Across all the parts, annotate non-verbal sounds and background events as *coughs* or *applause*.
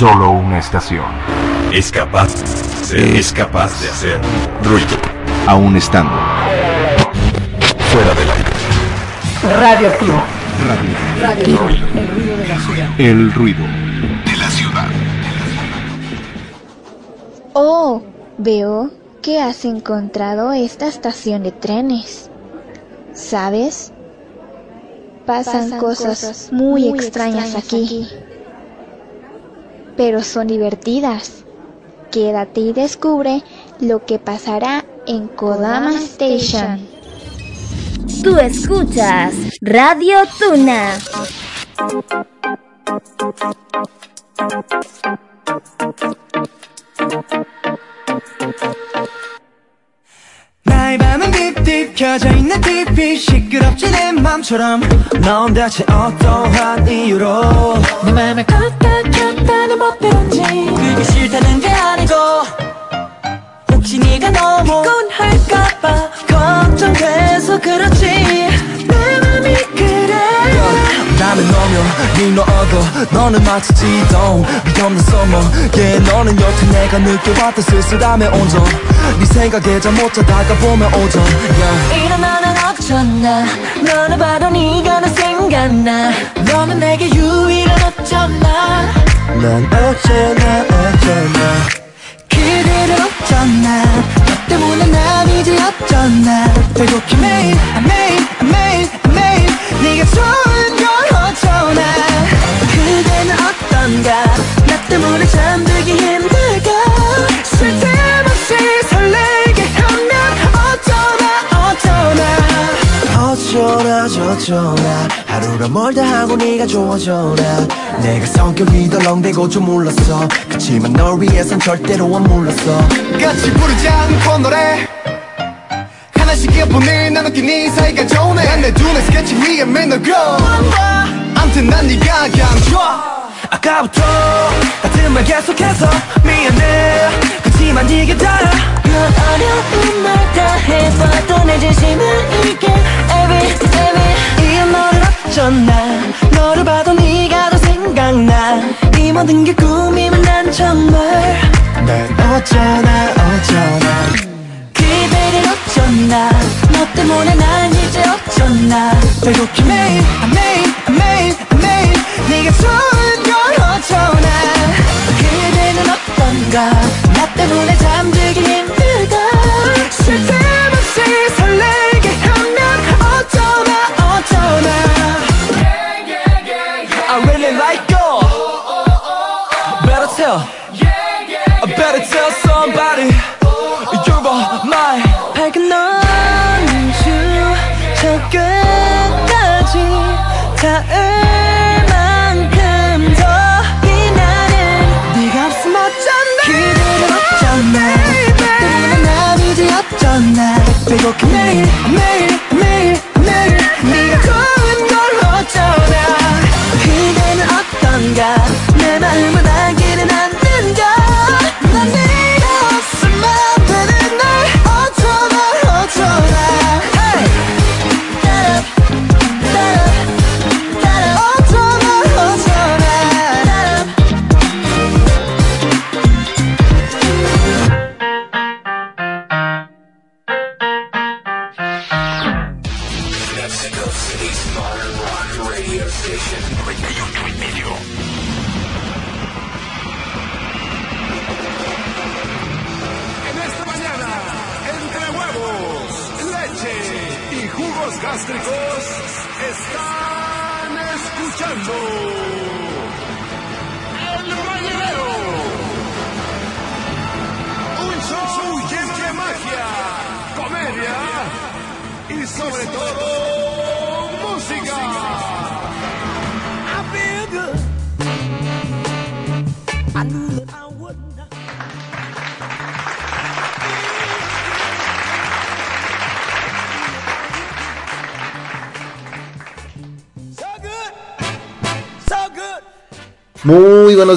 Solo una estación. Es capaz, es capaz de hacer ruido. Aún estando fuera del aire. Radioactivo. Radio. El ruido de la ciudad. El ruido de la ciudad. Oh, veo que has encontrado esta estación de trenes. ¿Sabes? Pasan, cosas, muy, extrañas, aquí. Pero son divertidas. Quédate y descubre lo que pasará en Kodama Station. Tú escuchas Radio Tuna. 나의 밤은 딥딥 켜져 있는 TV 시끄럽지 내 맘처럼 넌 대체 어떠한 이유로 내 맘을 깎아켰다는 멋대로인지 그게 싫다는 게 아니고 혹시 네가 너무 피곤할까봐 걱정돼서 그렇지. 내 밤에 너면 네 너어도 너는 마치 지동. 미없는 서머 yeah, 너는 여태 내가 느껴봤던 쓸쓸함의 온전. 네 생각에 잠못 자다가 보면 오전. Yeah. 일어나는 어쩌나. 너를 봐도 네가 나 생각나. 너는 내게 유일한 어쩌나. 난 어쩌나 어쩌나. 그대를 어쩌나. 너 때문에 난 이제 어쩌나. 배고기 매일 매일 매일 매일. 네가 좋은 걸 어쩌나 그대는 어떤가? 나 때문에 잠들기 힘들까? 쉴틈 없이 설레게 하면 어쩌나 어쩌나? 어쩌나 저쩌나. 하루가 멀다 하고 네가 좋아져라. 내가 성격이 덜렁대고 좀 몰랐어. 그치만 널 위해선 절대로 안 몰랐어. 같이 부르지 않고 노래. 하나씩 이어폰을 나눠끼 네 사이가 좋네. 난내 눈에 스케치 위에 맨날 그 암튼 난 네가 감 좋아. 아까부터 같은 말 계속해서 미안해. 그치만 네게 닿아 넌 어려운 말 다 해봐도 내 진심은 이게 Every every. 이 너를 어쩌나. 너를 봐도 네가 더 생각나. 이 모든 게 꿈이면 난 정말. 난 어쩌나 어쩌나 그대를 어쩌나? 너 때문에 난 이제 어쩌나? 배고기 매일 매일 매일 매일 네가 좋은 걸 어쩌나 그대는 어떤가? 나 때문에 잠들기 힘들다. 쉴틈 없이 설레게 하면 어쩌나 어쩌나 닿을 만큼 더이 나는 네가 없으면 어쩐다. 그대를 어쩌나 때문에 난 이제 배고픈 매일 매일 매일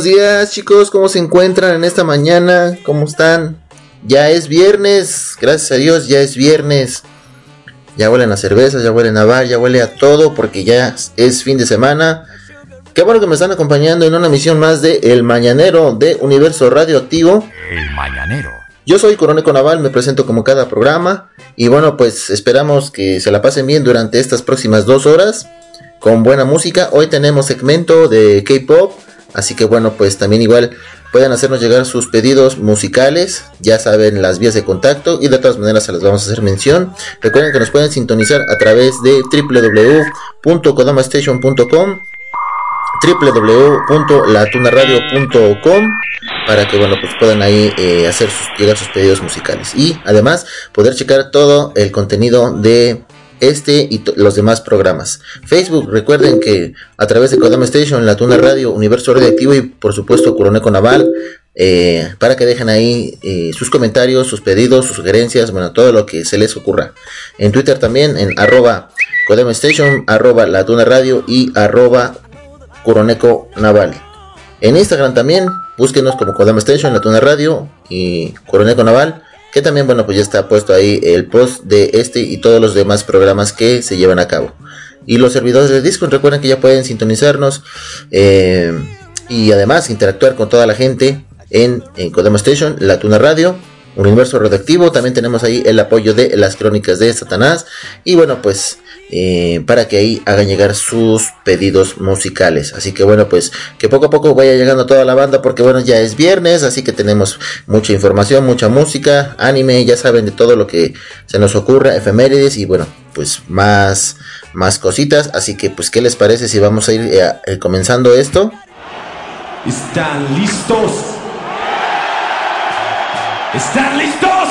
buenos días chicos, ¿cómo se encuentran en esta mañana? ¿Cómo están? Ya es viernes, gracias a Dios, ya es viernes. ya huelen a cervezas, ya huelen a bar, ya huele a todo porque ya es fin de semana. Qué bueno que me están acompañando en una misión más de El Mañanero de Universo Radioactivo. El Mañanero. Yo soy Coroneco Naval, me presento como cada programa y bueno pues esperamos que se la pasen bien durante estas próximas dos horas con buena música. Hoy tenemos segmento de K-Pop, así que bueno pues también igual pueden hacernos llegar sus pedidos musicales, ya saben las vías de contacto y de todas maneras se las vamos a hacer mención. Recuerden que nos pueden sintonizar a través de www.kodamastation.com www.latunaradio.com para que bueno pues puedan ahí eh, hacer sus, llegar sus pedidos musicales y además poder checar todo el contenido de este y los demás programas. Facebook, recuerden que a través de Kodama Station, La Tuna Radio, Universo Radioactivo y por supuesto Coroneco Naval, eh, para que dejen ahí eh, sus comentarios, sus pedidos, sus sugerencias, bueno, todo lo que se les ocurra. En Twitter también, en arroba Kodama Station, arroba La Tuna Radio y arroba Coroneco Naval. En Instagram también, búsquenos como Kodama Station, La Tuna Radio y Coroneco Naval que también, bueno, pues ya está puesto ahí el post de este y todos los demás programas que se llevan a cabo. Y los servidores de Discord, recuerden que ya pueden sintonizarnos eh, y además interactuar con toda la gente en, en Kodama Station, La Tuna Radio, Universo Radioactivo. También tenemos ahí el apoyo de las crónicas de Satanás. Y bueno, pues eh, para que ahí hagan llegar sus pedidos musicales. Así que bueno, pues que poco a poco vaya llegando toda la banda porque bueno, ya es viernes, así que tenemos mucha información, mucha música, anime, ya saben de todo lo que se nos ocurra, efemérides y bueno, pues más más cositas, así que pues qué les parece si vamos a ir eh, eh, comenzando esto? ¿Están listos? ¿Están listos?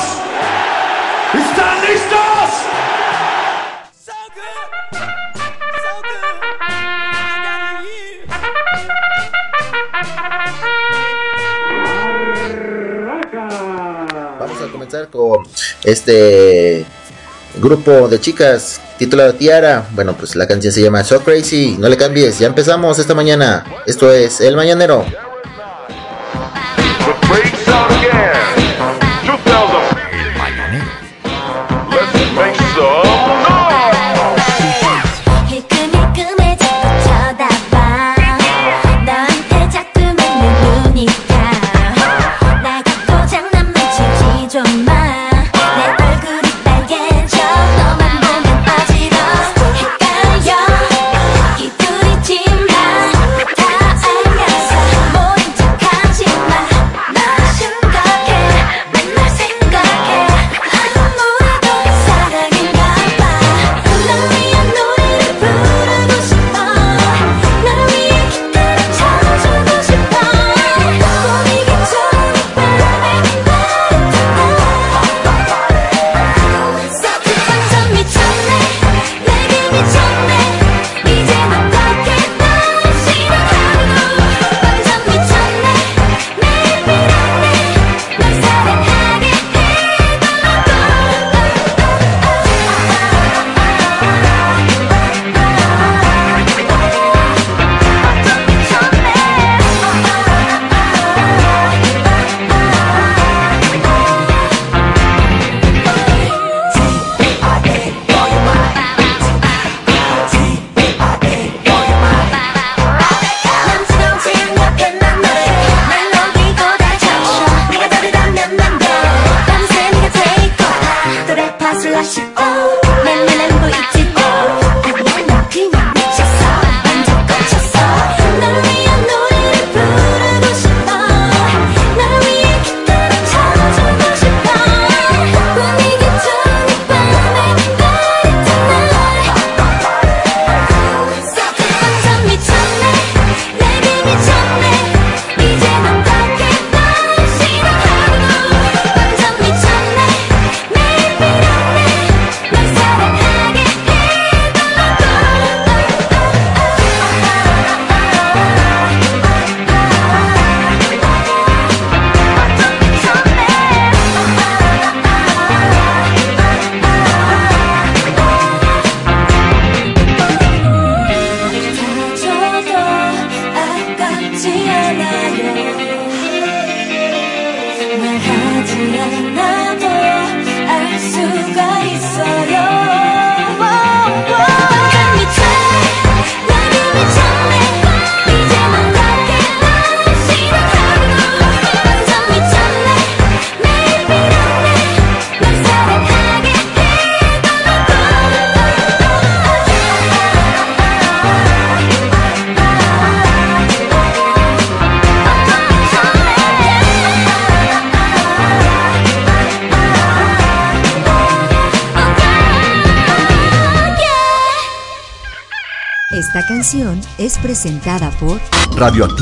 ¿Están listos? Vamos a comenzar con este grupo de chicas titulado Tiara. Bueno, pues la canción se llama So Crazy. No le cambies, ya empezamos esta mañana. Esto es El Mañanero.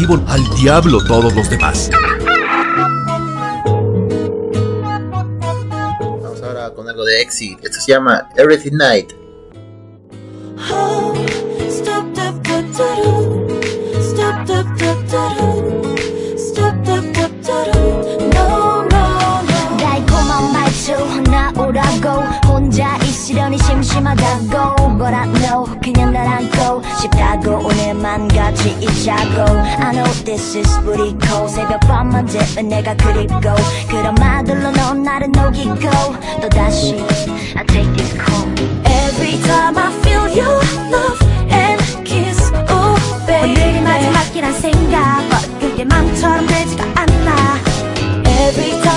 Radioactivo al diablo todos los demás. Vamos ahora con algo de Exit. Esto se llama Everything Night. Stop the Stop the Stop the No no no 달콤한 말투 나오라고 혼자 있으려니 심심하다고 But I 싶다고 오늘만 같이 있자고 I know this is pretty cold 새벽밤만 되면 내가 그립고 그런 말들로 넌 나를 녹이고 또다시 I take this call Every time I feel your love and kiss Oh baby 오늘이 마지막이란 생각 But 그게 맘처럼 되지가 않아 Every time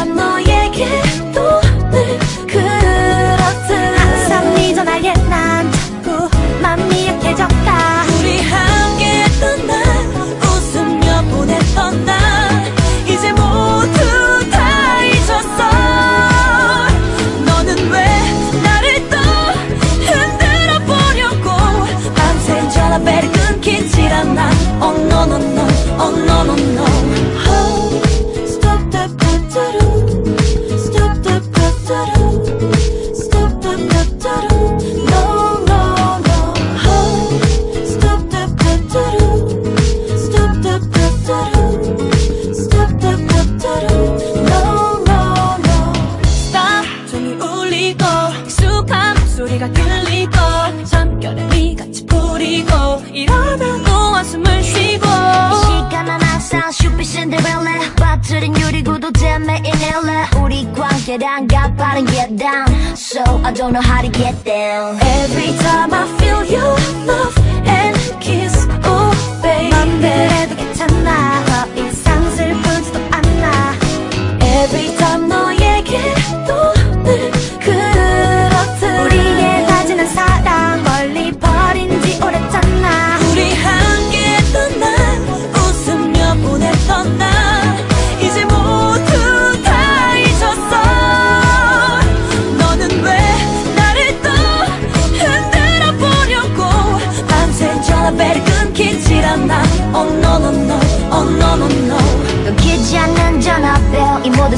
get down So I don't know how to get down. Every time I feel your love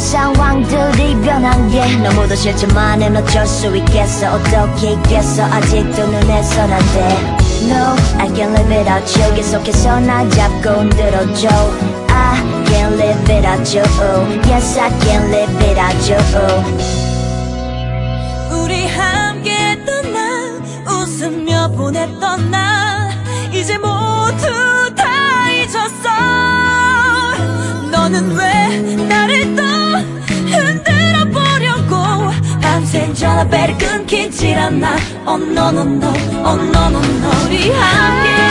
상황들이 변한 게 너무도 싫지만 은 어쩔 수 있겠어 어떻게 있겠어 아직도 눈에선 안돼 No, I can't live without you 계속해서 나 잡고 흔들어줘 I can't live without you Yes, I can't live without you 전화벨이 끊기질 않아 Oh no no no Oh no no no 우리 함께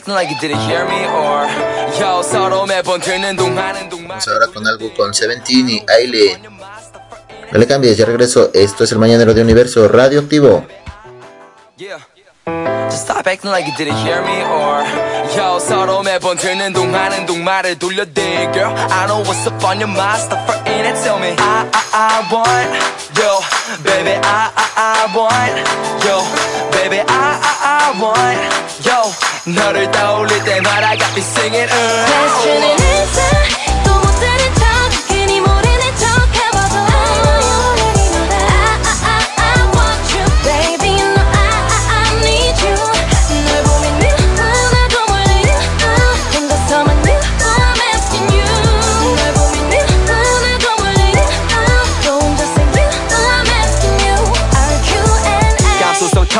acting like you didn't hear me or yo 서로 매번 듣는 동하는 동만 Vamos ahora con algo con Seventeen y Aile. No le cambies, ya regreso. Esto es el Mañanero de Universo Radioactivo. Yeah. Just stop acting like you didn't hear me or yo 서로 매번 듣는 동하는 동말을 돌려대 girl I know what's up on your mind stop fronting and tell me I I I want yo baby I I I want yo baby I I I want yo 너를 떠올릴 때마다 got me singing uh.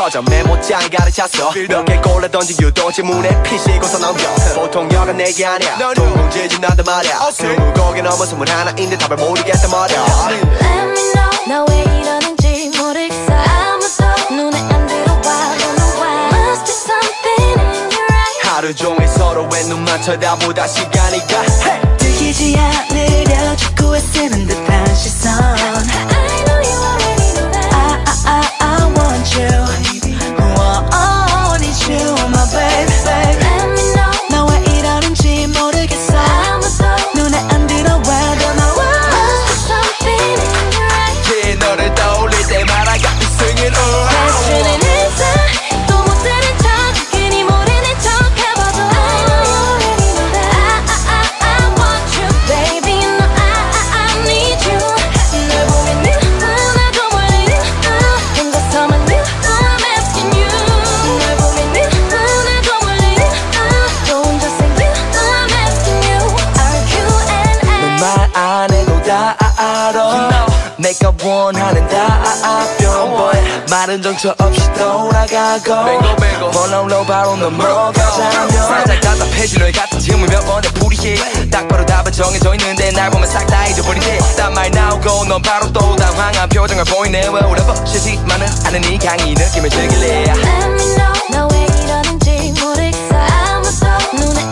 I 입장이 가르쳤어. 이렇게 골라 던진 유도지 문에 피시고서 넘겨. 보통 여가 내게 아니야. 동공 지진 난단 말이야. 스무 곡에 넘어 스물 하나인데 답을 모르겠단 말이야. Let me know 나 왜 이러는지 모르겠어 아무도 눈에 안 들어와 don't know why Must be something in your eyes. 하루 종일 서로의 눈만 쳐다보다 시간이 가. Hey! 들키지 않으려 자꾸 애쓰는 듯한 시선 말은 정처 없이 돌아가고. 멀렁로 바로 넘어가자면. 살짝 답답해진 너의 같은 질문 몇 번에 풀이해 딱 바로 답은 정해져 있는데 날 보면 싹 다 잊어버린대 딴말 나오고 넌 바로 또 당황한 표정을 보이네. 왜 오래 버시지만은 않은 이 강의 느낌을 즐길래. Let me know 나왜 이러는지 모르겠어. 아무도 눈에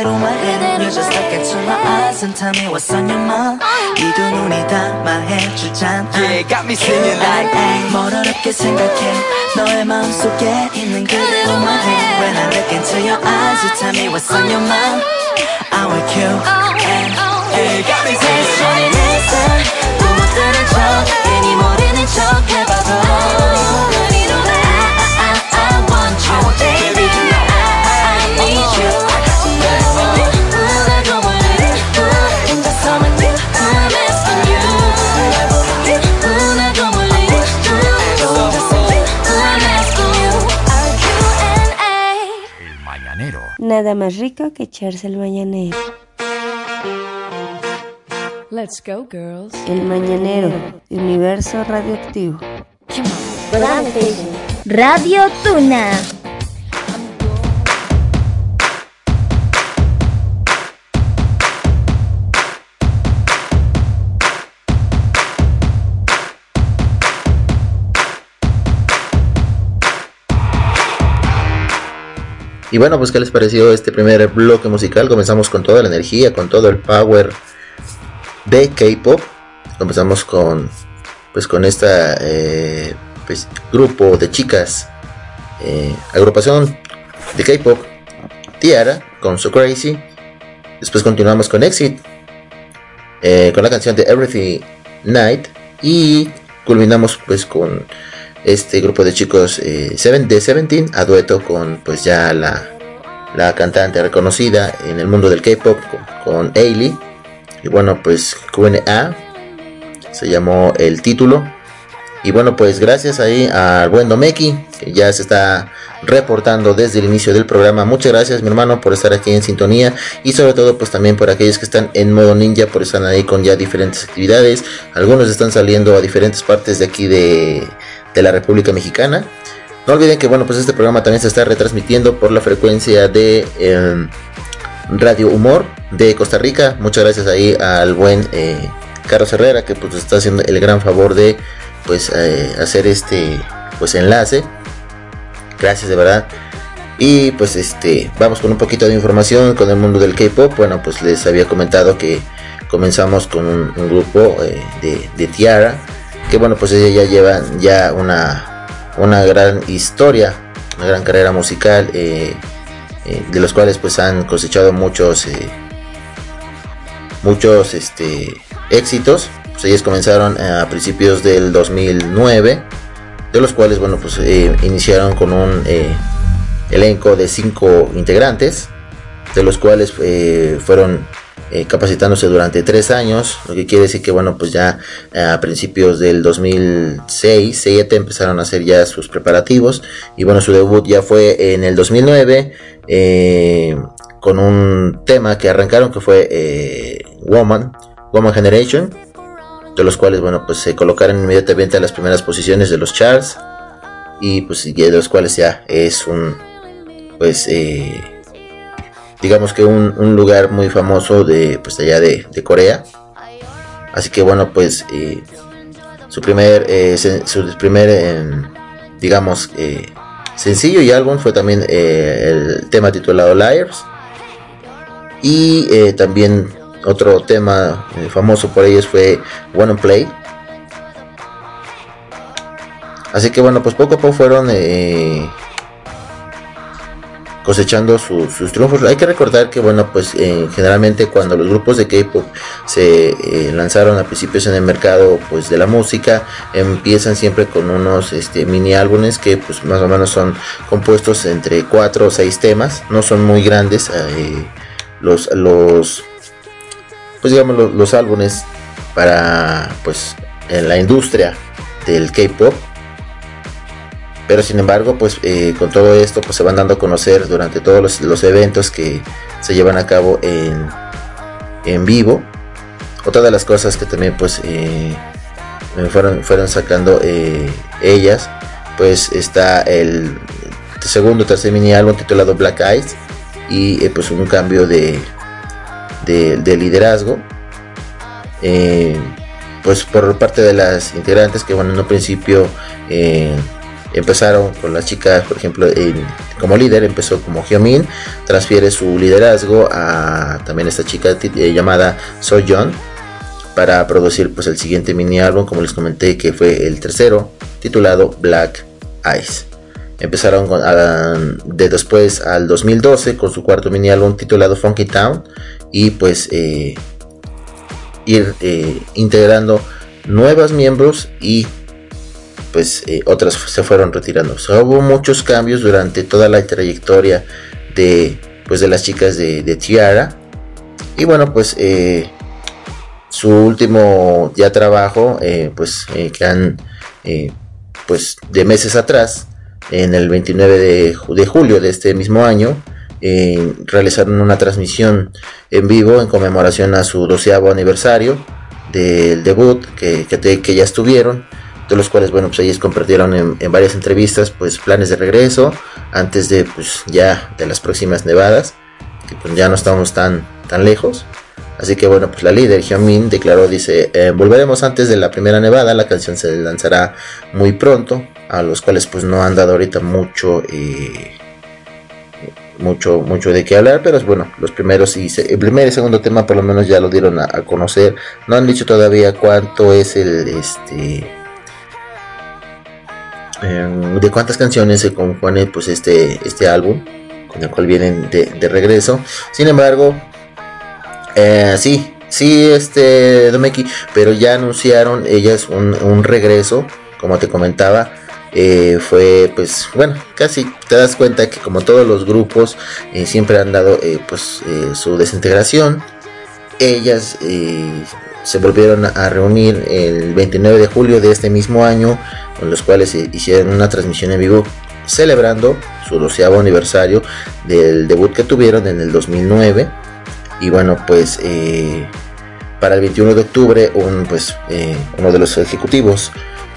그대로만 해 You just look into my eyes and tell me what's on your mind 이 두 눈이 다 말해주잖아 Yeah, got me singing like 뭘 어렵게 생각해 너의 마음속에 있는 그대로만 해 When I look into your eyes you tell me what's on your mind I'm with you Nada más rico que echarse el mañanero. Let's go, girls. El mañanero, universo radioactivo. Radio Tuna. Y bueno, pues ¿qué les pareció este primer bloque musical? Comenzamos con toda la energía, con todo el power de K-pop. Comenzamos con pues con esta eh, pues, grupo de chicas, eh, agrupación de K-pop, Tiara con So Crazy. Después continuamos con Exit, eh, con la canción de Everything Night y culminamos pues con este grupo de chicos eh, de Seventeen a dueto con pues ya la, la cantante reconocida en el mundo del K-pop con, con Ailey y bueno pues QNA se llamó el título. Y bueno pues gracias ahí al buen Domeki que ya se está reportando desde el inicio del programa. Muchas gracias mi hermano por estar aquí en sintonía. Y sobre todo pues también por aquellos que están en modo ninja por estar ahí con ya diferentes actividades. Algunos están saliendo a diferentes partes de aquí de de la República Mexicana. No olviden que bueno, pues este programa también se está retransmitiendo por la frecuencia de eh, Radio Humor de Costa Rica. Muchas gracias ahí al buen eh, Carlos Herrera que pues está haciendo el gran favor de pues eh, hacer este pues enlace. Gracias de verdad. Y pues este vamos con un poquito de información con el mundo del K-pop. Bueno, pues les había comentado que comenzamos con un, grupo eh, de Tiara que bueno pues ella ya lleva ya una, una gran historia, una gran carrera musical, eh, eh, de los cuales pues han cosechado muchos eh, muchos este éxitos, pues ellos comenzaron a principios del 2009, de los cuales, bueno, pues iniciaron con un elenco de cinco integrantes, de los cuales fueron eh, capacitándose durante tres años, lo que quiere decir que bueno, pues ya eh, a principios del 2006, 7 empezaron a hacer ya sus preparativos. Y bueno, su debut ya fue en el 2009 eh, con un tema que arrancaron que fue Woman, Woman Generation, de los cuales bueno, pues se colocaron inmediatamente a las primeras posiciones de los charts y pues de los cuales ya es un pues digamos que un, un lugar muy famoso de pues allá de, de Corea. Así que bueno pues eh, su primer eh, su primer eh, digamos eh, sencillo y álbum fue también el tema titulado Liars. Y también otro tema famoso por ellos fue One and Play. Así que bueno pues poco a poco fueron cosechando su- sus triunfos. Hay que recordar que, bueno, pues eh, generalmente cuando los grupos de K-pop se eh, lanzaron a principios en el mercado pues de la música, empiezan siempre con unos este, mini álbumes que pues más o menos son compuestos entre 4 o 6 temas, no son muy grandes. eh, los, los, pues digamos, los, los álbumes para pues en la industria del K-pop pero sin embargo pues eh, con todo esto pues se van dando a conocer durante todos los, eventos que se llevan a cabo en, en vivo. Otra de las cosas que también pues eh, fueron, fueron sacando eh, ellas pues está el segundo tercer mini álbum titulado Black Eyes y eh, pues un cambio de, de, de liderazgo. Pues por parte de las integrantes que bueno en un principio empezaron con las chicas por ejemplo como líder empezó como Hyomin transfiere su liderazgo a también esta chica eh, llamada Soyeon para producir pues el siguiente mini álbum como les comenté que fue el tercero titulado Black Eyes. Empezaron con- a- de después al 2012 con su cuarto mini álbum titulado Funky Town y pues eh, ir eh, integrando nuevos miembros y pues eh, otras se fueron retirando. Hubo muchos cambios durante toda la trayectoria de pues de las chicas de, Tiara y bueno pues eh, su último ya trabajo eh, pues eh, que han pues de meses atrás en el 29 de, de julio de este mismo año realizaron una transmisión en vivo en conmemoración a su doceavo aniversario del debut que, que ya estuvieron de los cuales bueno pues ellos compartieron en, varias entrevistas pues planes de regreso antes de pues ya de las próximas nevadas que pues ya no estamos tan tan lejos. Así que bueno pues la líder Hyunmin declaró dice "Eh, volveremos antes de la primera nevada la canción se lanzará muy pronto a los cuales pues no han dado ahorita mucho eh, mucho mucho de qué hablar pero bueno los primeros y se- el primer y segundo tema por lo menos ya lo dieron a, a conocer. No han dicho todavía cuánto es el este eh, de cuántas canciones se compone pues este este álbum con el cual vienen de, regreso. Sin embargo eh, sí sí este Domeki pero ya anunciaron ellas un, un regreso como te comentaba eh, fue pues bueno casi te das cuenta que como todos los grupos eh, siempre han dado pues su desintegración ellas se volvieron a reunir el 29 de julio de este mismo año con los cuales hicieron una transmisión en vivo celebrando su doceavo aniversario del debut que tuvieron en el 2009 y bueno pues eh, para el 21 de octubre un, pues, eh, uno de los ejecutivos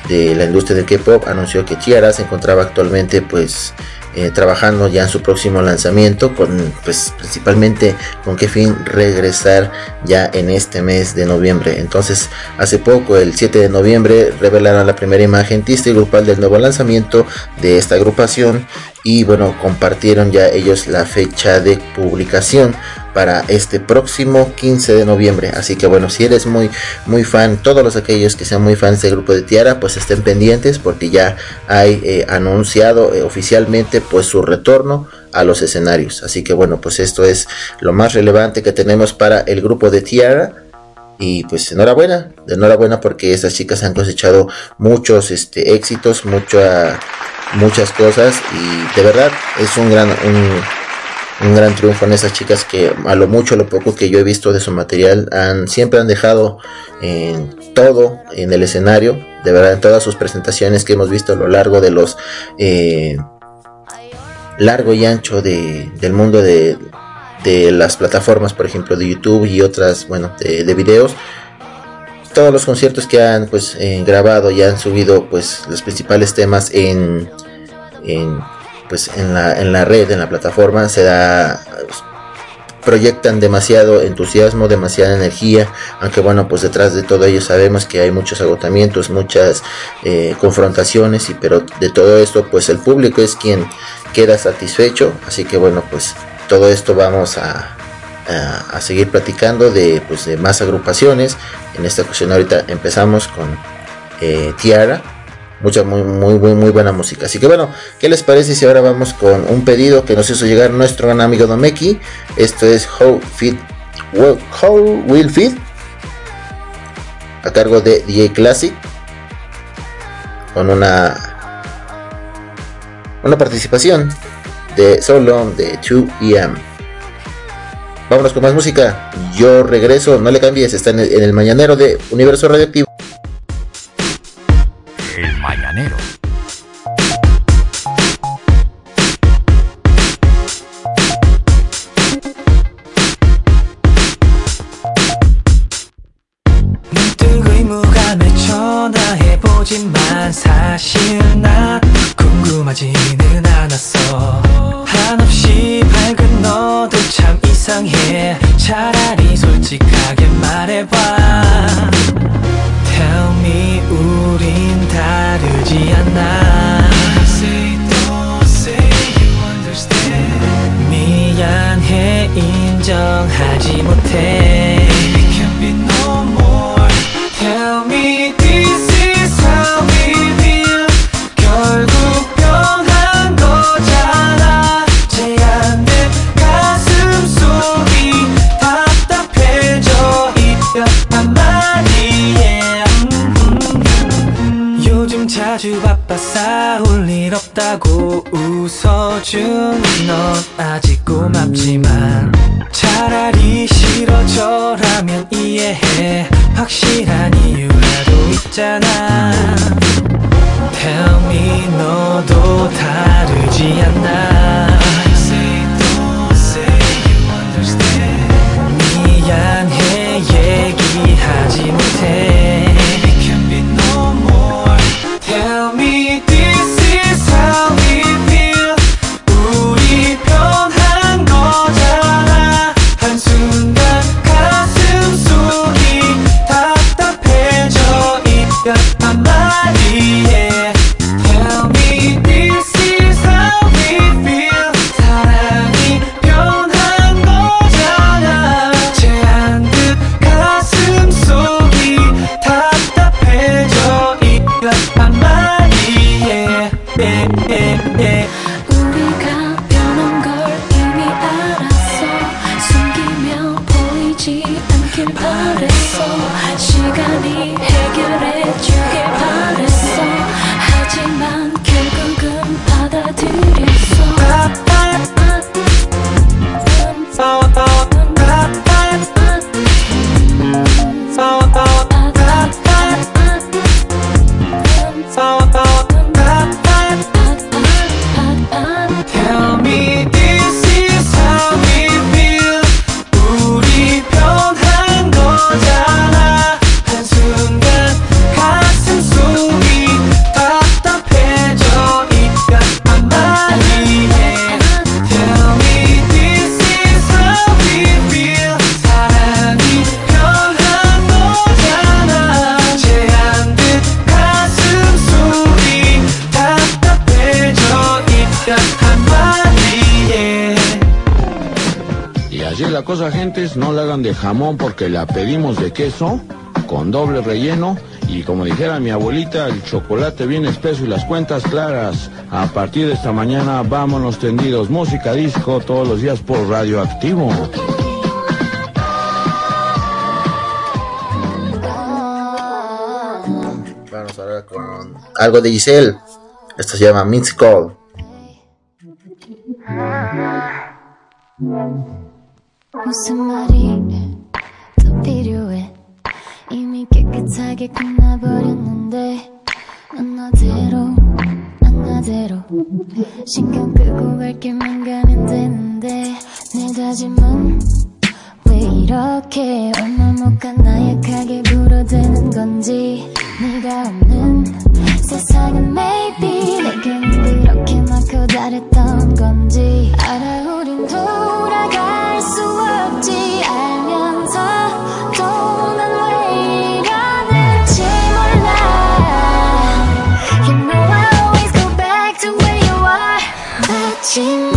de la industria del K-pop anunció que Tiara se encontraba actualmente pues eh, trabajando ya en su próximo lanzamiento con pues principalmente con qué fin regresar ya en este mes de noviembre. Entonces hace poco el 7 de noviembre revelaron la primera imagen teaser y grupal del nuevo lanzamiento de esta agrupación y bueno compartieron ya ellos la fecha de publicación para este próximo 15 de noviembre. Así que bueno si eres muy muy fan todos los aquellos que sean muy fans del grupo de Tiara pues estén pendientes porque ya hay eh, anunciado eh, oficialmente pues su retorno a los escenarios. Así que bueno pues esto es lo más relevante que tenemos para el grupo de Tiara. Y pues enhorabuena, enhorabuena porque estas chicas han cosechado muchos este, éxitos, mucha, muchas cosas. Y de verdad es un gran, un, un gran triunfo en esas chicas que a lo mucho, a lo poco que yo he visto de su material, han, siempre han dejado en todo en el escenario, de verdad en todas sus presentaciones que hemos visto a lo largo de los eh, largo y ancho de, del mundo de, de las plataformas, por ejemplo, de YouTube y otras, bueno, de, de videos. Todos los conciertos que han pues eh, grabado y han subido pues los principales temas en, en pues en la, en la red, en la plataforma, se da proyectan demasiado entusiasmo, demasiada energía, aunque bueno, pues detrás de todo ello sabemos que hay muchos agotamientos, muchas eh, confrontaciones, y pero de todo esto, pues el público es quien queda satisfecho, así que bueno, pues todo esto vamos a, a, a seguir platicando de, pues, de más agrupaciones. En esta ocasión ahorita empezamos con eh, Tiara. Mucha, muy, muy, muy, muy buena música. Así que bueno, ¿qué les parece si ahora vamos con un pedido que nos hizo llegar nuestro gran amigo Domeki? Esto es How Fit, well, How Will Fit, a cargo de DJ Classic, con una, una participación de So Long de 2EM. Vámonos con más música. Yo regreso, no le cambies, está en el mañanero de Universo Radioactivo. porque la pedimos de queso con doble relleno y como dijera mi abuelita, el chocolate bien espeso y las cuentas claras. A partir de esta mañana vámonos tendidos, música disco todos los días por Radioactivo. Vamos ahora con algo de Giselle. Esto se llama Mix Call. 애타게 끝나버렸는데 난 나대로 난 나대로. 신경 끄고 갈 길만 가면 되는데 내 다짐은 왜 이렇게 얼마 못간 나약하게 불어대는 건지 네가 없는 세상은 maybe 내겐 그렇게 막 커다랬던 건지 알아 우린 돌아가 心。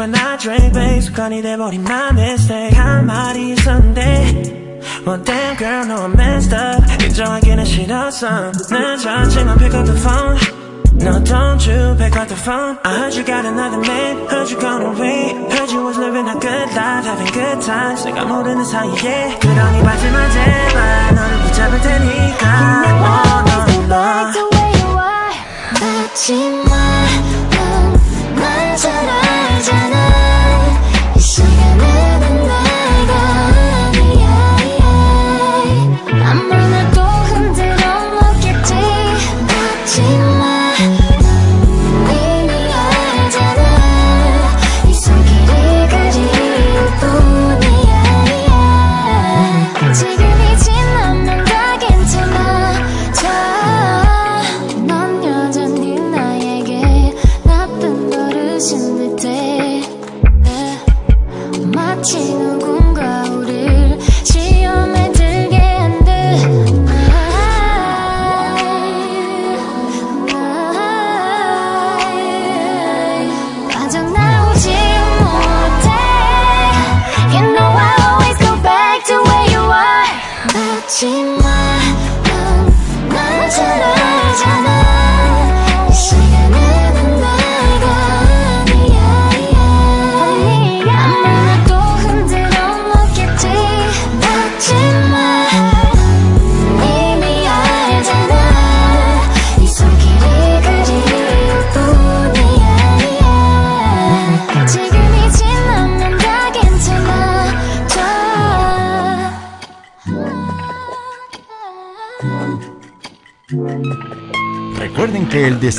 when I drink babe 습관이 돼버린 my mistake. 한 말이 있었는데 Well damn girl no I messed up. 인정하기는 싫었어 난 자체만 pick up the phone. No don't you pick up the phone. I heard you got another man. Heard you gone away. Heard you was living a good life Having good times. 내가 모르는 사이에 그러니 마지막 제발 너를 붙잡을 테니까. Oh no no are. 마지막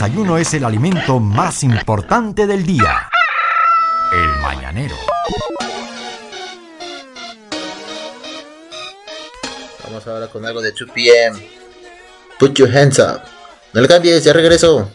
desayuno es el alimento más importante del día. El mañanero. Vamos ahora con algo de 2 p.m. Put your hands up. No le cambies, ya regreso.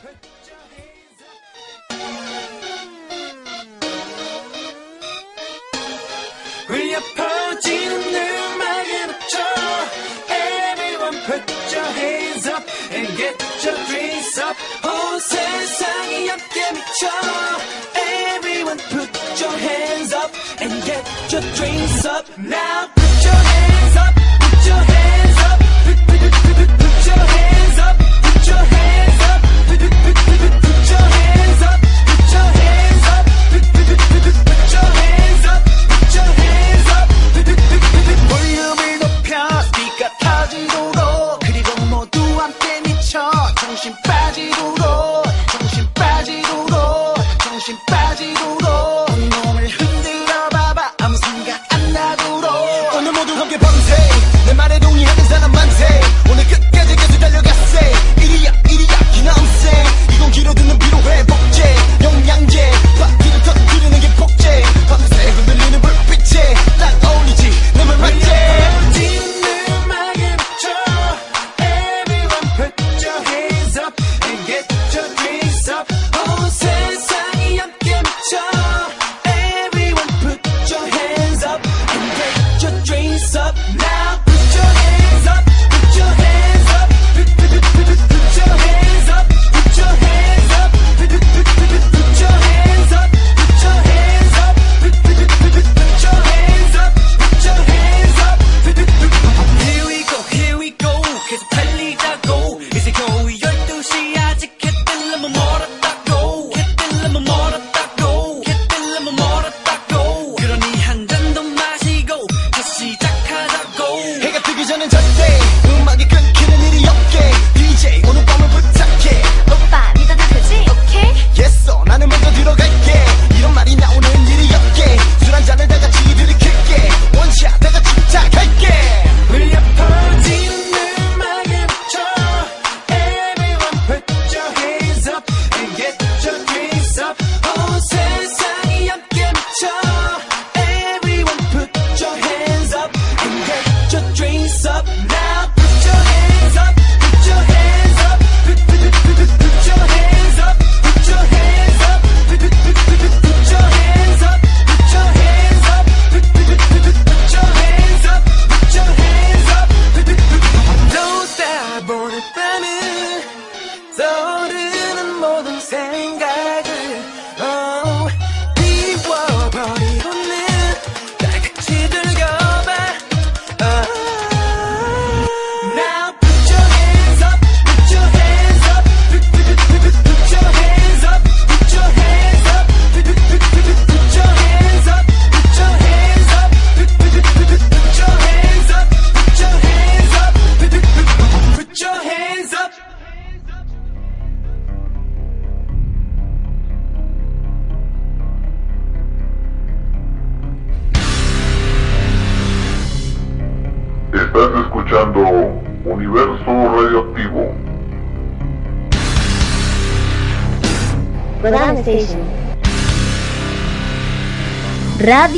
I'm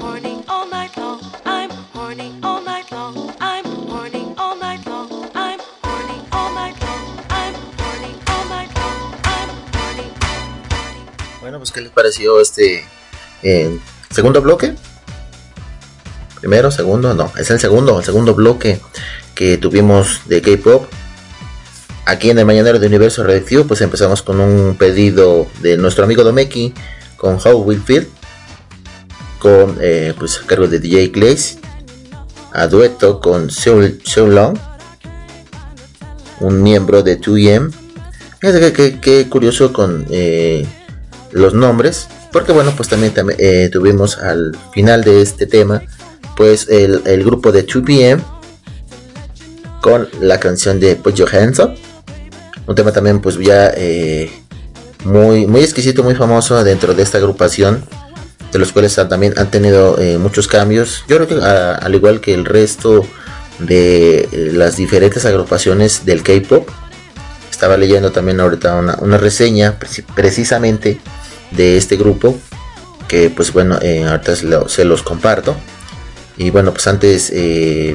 horny. Bueno, pues ¿qué les pareció este eh, segundo bloque? Primero, segundo, no, es el segundo, el segundo bloque que tuvimos de K-Pop. Aquí en el Mañanero de Universo Radioactivo, pues empezamos con un pedido de nuestro amigo Domeki con How Will con eh, pues a cargo de DJ Glaze, a dueto con Seul Long, un miembro de 2EM. Fíjate que, curioso con eh, los nombres, porque bueno, pues también, eh, tuvimos al final de este tema, pues el, grupo de 2PM con la canción de Put Your un tema también pues ya eh, muy, muy exquisito, muy famoso dentro de esta agrupación, de los cuales también han tenido eh, muchos cambios. Yo creo que al igual que el resto de eh, las diferentes agrupaciones del K-Pop, estaba leyendo también ahorita una, reseña preci- precisamente de este grupo que pues bueno ahorita se, lo- se los comparto y bueno pues antes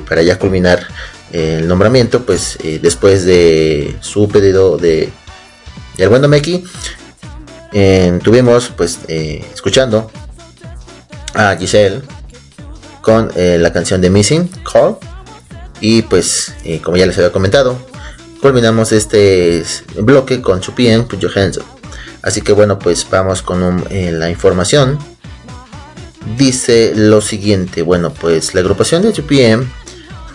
para ya culminar el nombramiento pues eh, después de su pedido de del buen tuvimos pues eh, escuchando a Giselle con eh, la canción de Missing Call y pues como ya les había comentado culminamos este bloque con Chupien Put Your Hands. Así que bueno, pues vamos con un- la información. Dice lo siguiente, bueno, pues la agrupación de 2PM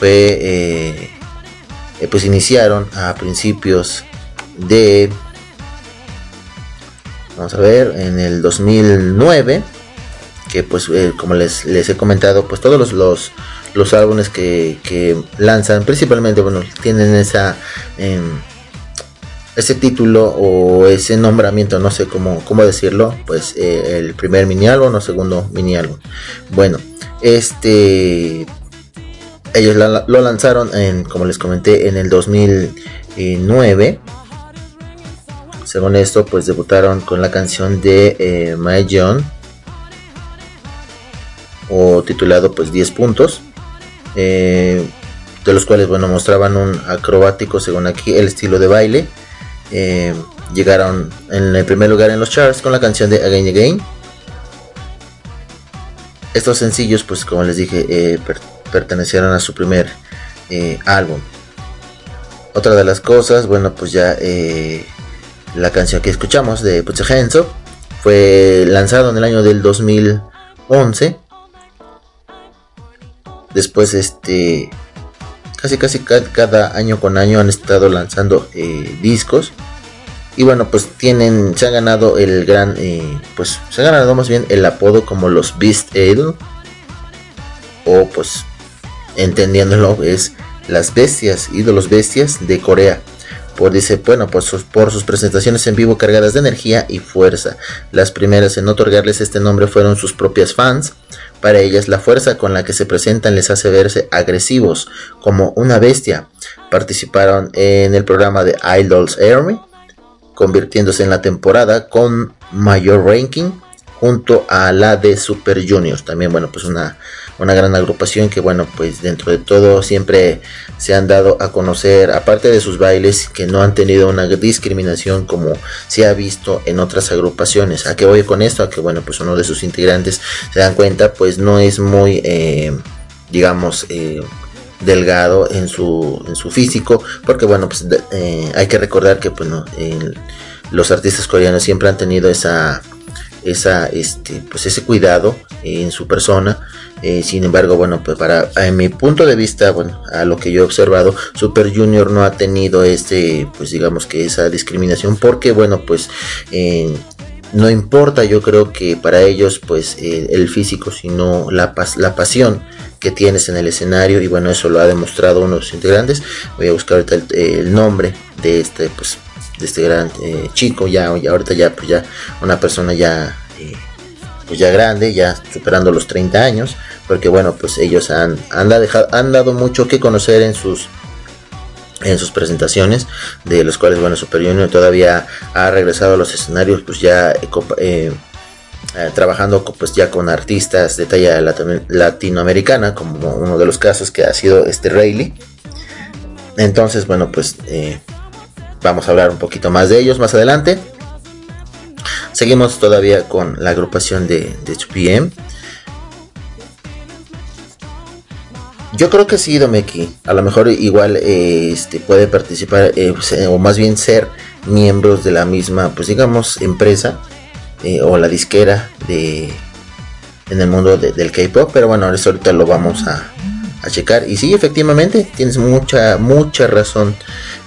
eh, eh, pues iniciaron a principios de, vamos a ver, en el 2009, que pues eh, como les, he comentado, pues todos los, los, los álbumes que, que lanzan, principalmente, bueno, tienen esa... em, ese título o ese nombramiento, no sé cómo, cómo decirlo, pues el primer mini álbum o segundo mini álbum. Bueno, este ellos lo lanzaron en, como les comenté, en el 2009. Según esto, pues debutaron con la canción de eh, My John o titulado pues 10 puntos. eh, de los cuales bueno mostraban un acrobático según aquí el estilo de baile eh, llegaron en el primer lugar en los charts con la canción de Again Again. Estos sencillos, pues como les dije, eh, pertenecieron a su primer eh, álbum. Otra de las cosas, bueno, pues ya eh, la canción que escuchamos de Put fue lanzado en el año del 2011. Después, este, casi casi ca- cada año con año han estado lanzando eh, discos y bueno pues tienen se han ganado el gran pues se han ganado más bien el apodo como los Beast Idol o pues entendiéndolo es las bestias ídolos bestias de Corea. Por dice bueno pues por sus presentaciones en vivo cargadas de energía y fuerza. Las primeras en otorgarles este nombre fueron sus propias fans. Para ellas la fuerza con la que se presentan les hace verse agresivos como una bestia. Participaron en el programa de Idols Army convirtiéndose en la temporada con mayor ranking junto a la de Super Juniors. También, bueno, pues una, una gran agrupación que, bueno, pues dentro de todo siempre se han dado a conocer, aparte de sus bailes, que no han tenido una discriminación como se ha visto en otras agrupaciones. ¿A qué voy con esto? A que, bueno, pues uno de sus integrantes se dan cuenta, pues no es muy, eh, digamos, eh, delgado en su, en su físico porque bueno pues eh, hay que recordar que pues los artistas coreanos siempre han tenido esa esa este pues ese cuidado en su persona Eh, sin embargo bueno pues para en mi punto de vista bueno a lo que yo he observado Super Junior no ha tenido este pues digamos que esa discriminación porque bueno pues eh, no importa yo creo que para ellos pues eh, el físico sino la, pas- la pasión que tienes en el escenario y bueno eso lo ha demostrado uno de sus integrantes. Voy a buscar ahorita el, el nombre de este pues de este gran eh, chico ya, ya ahorita ya pues ya una persona ya eh, pues ya grande, ya superando los 30 años, porque bueno, pues ellos han, han, dejado, han dado mucho que conocer en sus en sus presentaciones, de los cuales bueno Super Junior todavía ha regresado a los escenarios, pues ya eh, eh, eh, trabajando pues ya con artistas de talla latinoamericana, como uno de los casos que ha sido este Rayleigh. Entonces, bueno, pues vamos a hablar un poquito más de ellos más adelante. Seguimos todavía con la agrupación de, de 2PM. Yo creo que sí, Domeki. A lo mejor igual eh, este, puede participar, eh, pues, eh, o más bien ser miembros de la misma, pues digamos, empresa o la disquera de en el mundo del K-pop. Pero bueno, eso ahorita lo vamos a, a, checar. Y sí, efectivamente, tienes mucha, mucha razón.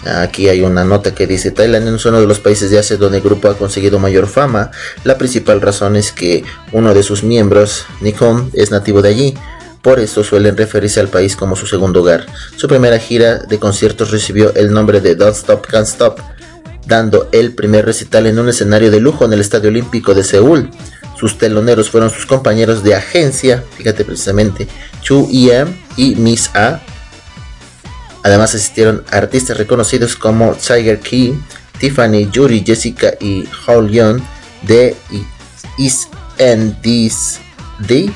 Aquí hay una nota que dice Tailandia es uno de los países de Asia donde el grupo ha conseguido mayor fama. La principal razón es que uno de sus miembros, Nikon, es nativo de allí. Por eso suelen referirse al país como su segundo hogar. Su primera gira de conciertos recibió el nombre de Don't Stop Can't Stop, dando el primer recital en un escenario de lujo en el Estadio Olímpico de Seúl. Sus teloneros fueron sus compañeros de agencia, fíjate precisamente, Chu Em y Miss A. Además asistieron artistas reconocidos como Tiger Key, Tiffany, Yuri, Jessica y Hall Young de Is and This Day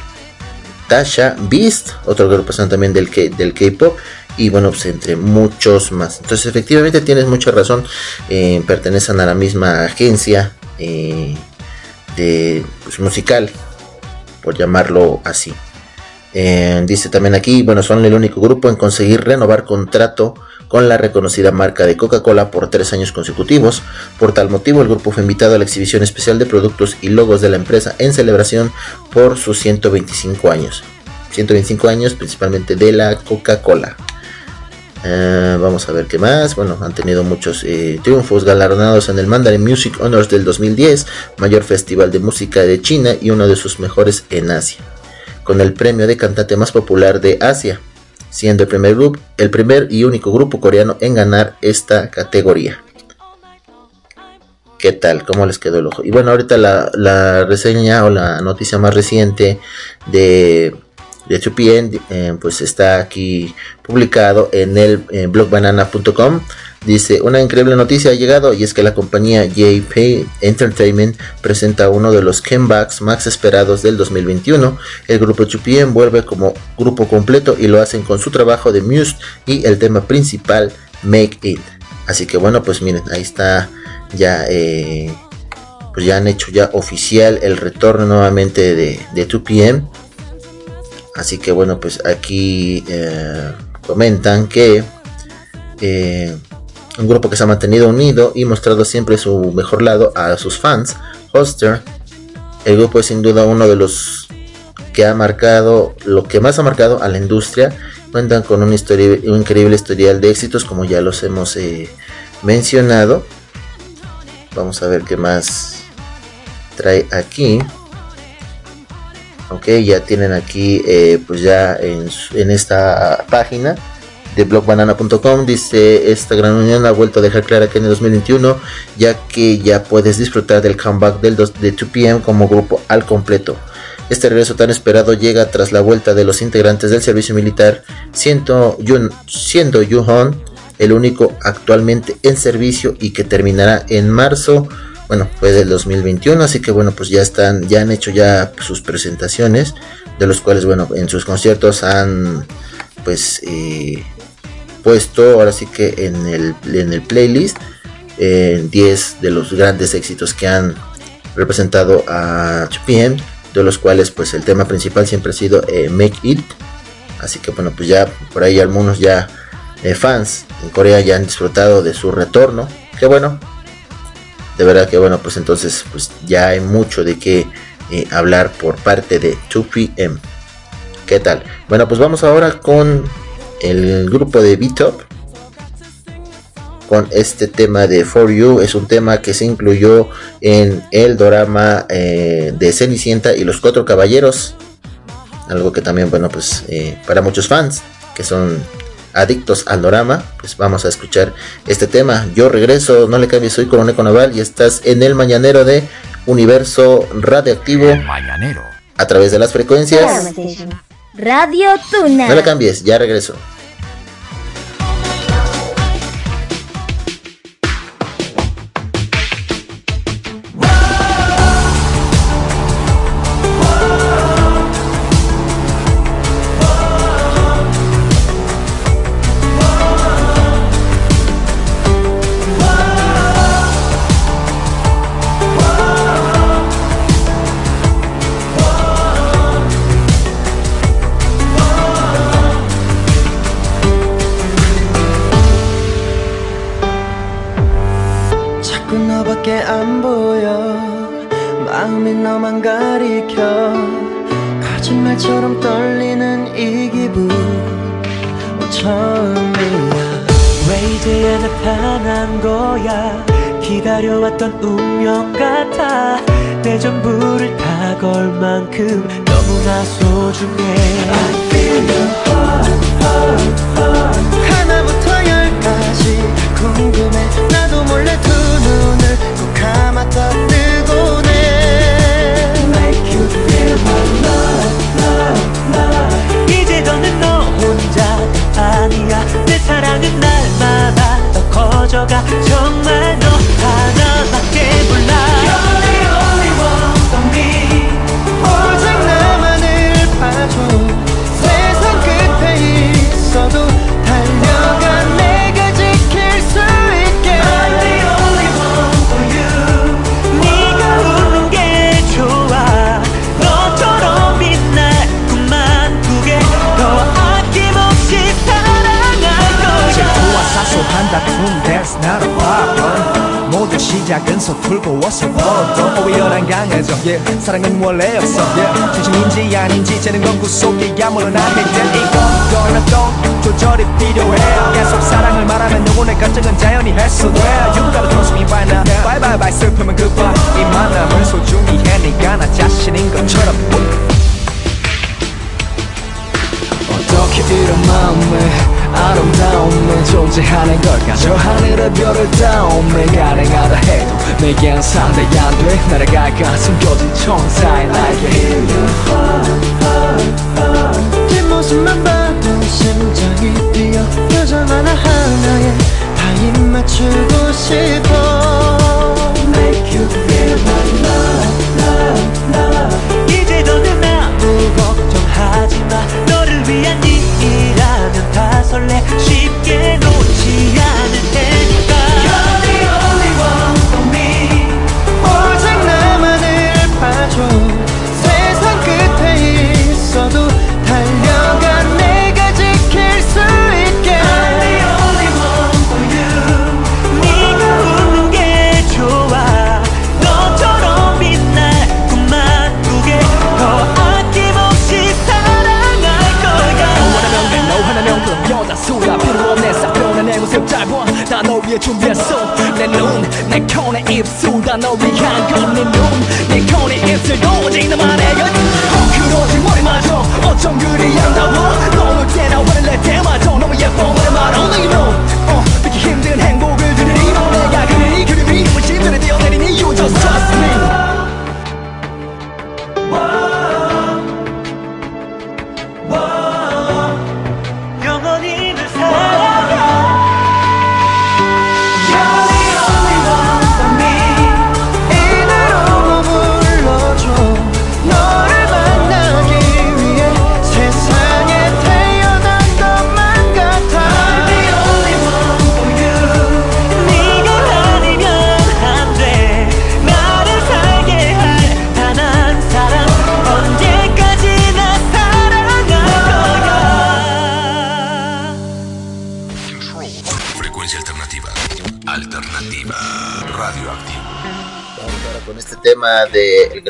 Tasha, Beast, otro agrupación también del, del K-pop y bueno, pues entre muchos más. Entonces efectivamente tienes mucha razón, eh, pertenecen a la misma agencia eh, pues, musical, por llamarlo así. Eh, dice también aquí, bueno, son el único grupo en conseguir renovar contrato con la reconocida marca de Coca-Cola por tres años consecutivos. Por tal motivo, el grupo fue invitado a la exhibición especial de productos y logos de la empresa en celebración por sus 125 años. 125 años principalmente de la Coca-Cola. Eh, vamos a ver qué más. Bueno, han tenido muchos eh, triunfos galardonados en el Mandarin Music Honors del 2010, mayor festival de música de China y uno de sus mejores en Asia, con el premio de cantante más popular de Asia siendo el primer, grupo, el primer y único grupo coreano en ganar esta categoría. ¿Qué tal? ¿Cómo les quedó el ojo? Y bueno, ahorita la, reseña o la noticia más reciente de, de 2 eh, pues está aquí publicado en el blogbanana.com Dice, una increíble noticia ha llegado y es que la compañía JP Entertainment presenta uno de los comebacks más esperados del 2021. El grupo Chupien vuelve como grupo completo y lo hacen con su trabajo de Muse y el tema principal Make It. Así que bueno, pues miren, ahí está ya... Eh, pues ya han hecho ya oficial el retorno nuevamente de, de 2PM. Así que bueno, pues aquí eh, comentan que eh, un grupo que se ha mantenido unido y mostrado siempre su mejor lado a sus fans. Hoster, el grupo es sin duda uno de los que ha marcado, lo que más ha marcado a la industria. Cuentan con un, increíble historial de éxitos, como ya los hemos eh, mencionado. Vamos a ver qué más trae aquí. Ok, ya tienen aquí, eh, pues ya en esta página de blogbanana.com dice esta gran unión ha vuelto a dejar clara que en el 2021 ya que ya puedes disfrutar del comeback del 2 de 2PM como grupo al completo. Este regreso tan esperado llega tras la vuelta de los integrantes del servicio militar, siendo, Yun, siendo Yuhon el único actualmente en servicio y que terminará en marzo, bueno, fue del 2021, así que bueno, pues ya están, ya han hecho ya sus presentaciones, de los cuales, bueno, en sus conciertos han pues eh, puesto ahora sí que en el, en el playlist 10 de los grandes éxitos que han representado a 2PM, de los cuales pues el tema principal siempre ha sido eh, Make It. Así que bueno, pues ya por ahí algunos ya eh, fans en Corea ya han disfrutado de su retorno. Que bueno, de verdad que bueno, pues entonces pues ya hay mucho de qué eh, hablar por parte de 2PM. ¿Qué tal? Bueno, pues vamos ahora con el grupo de B-Top con este tema de For You. Es un tema que se incluyó en el drama eh, de Cenicienta y los Cuatro Caballeros. Algo que también, bueno, pues eh, para muchos fans que son adictos al dorama, pues vamos a escuchar este tema. Yo regreso, no le cambies, soy Coronel Conaval y estás en el mañanero de Universo Radioactivo. Mañanero. A través de las frecuencias. Radio Tuna. No le cambies, ya regreso.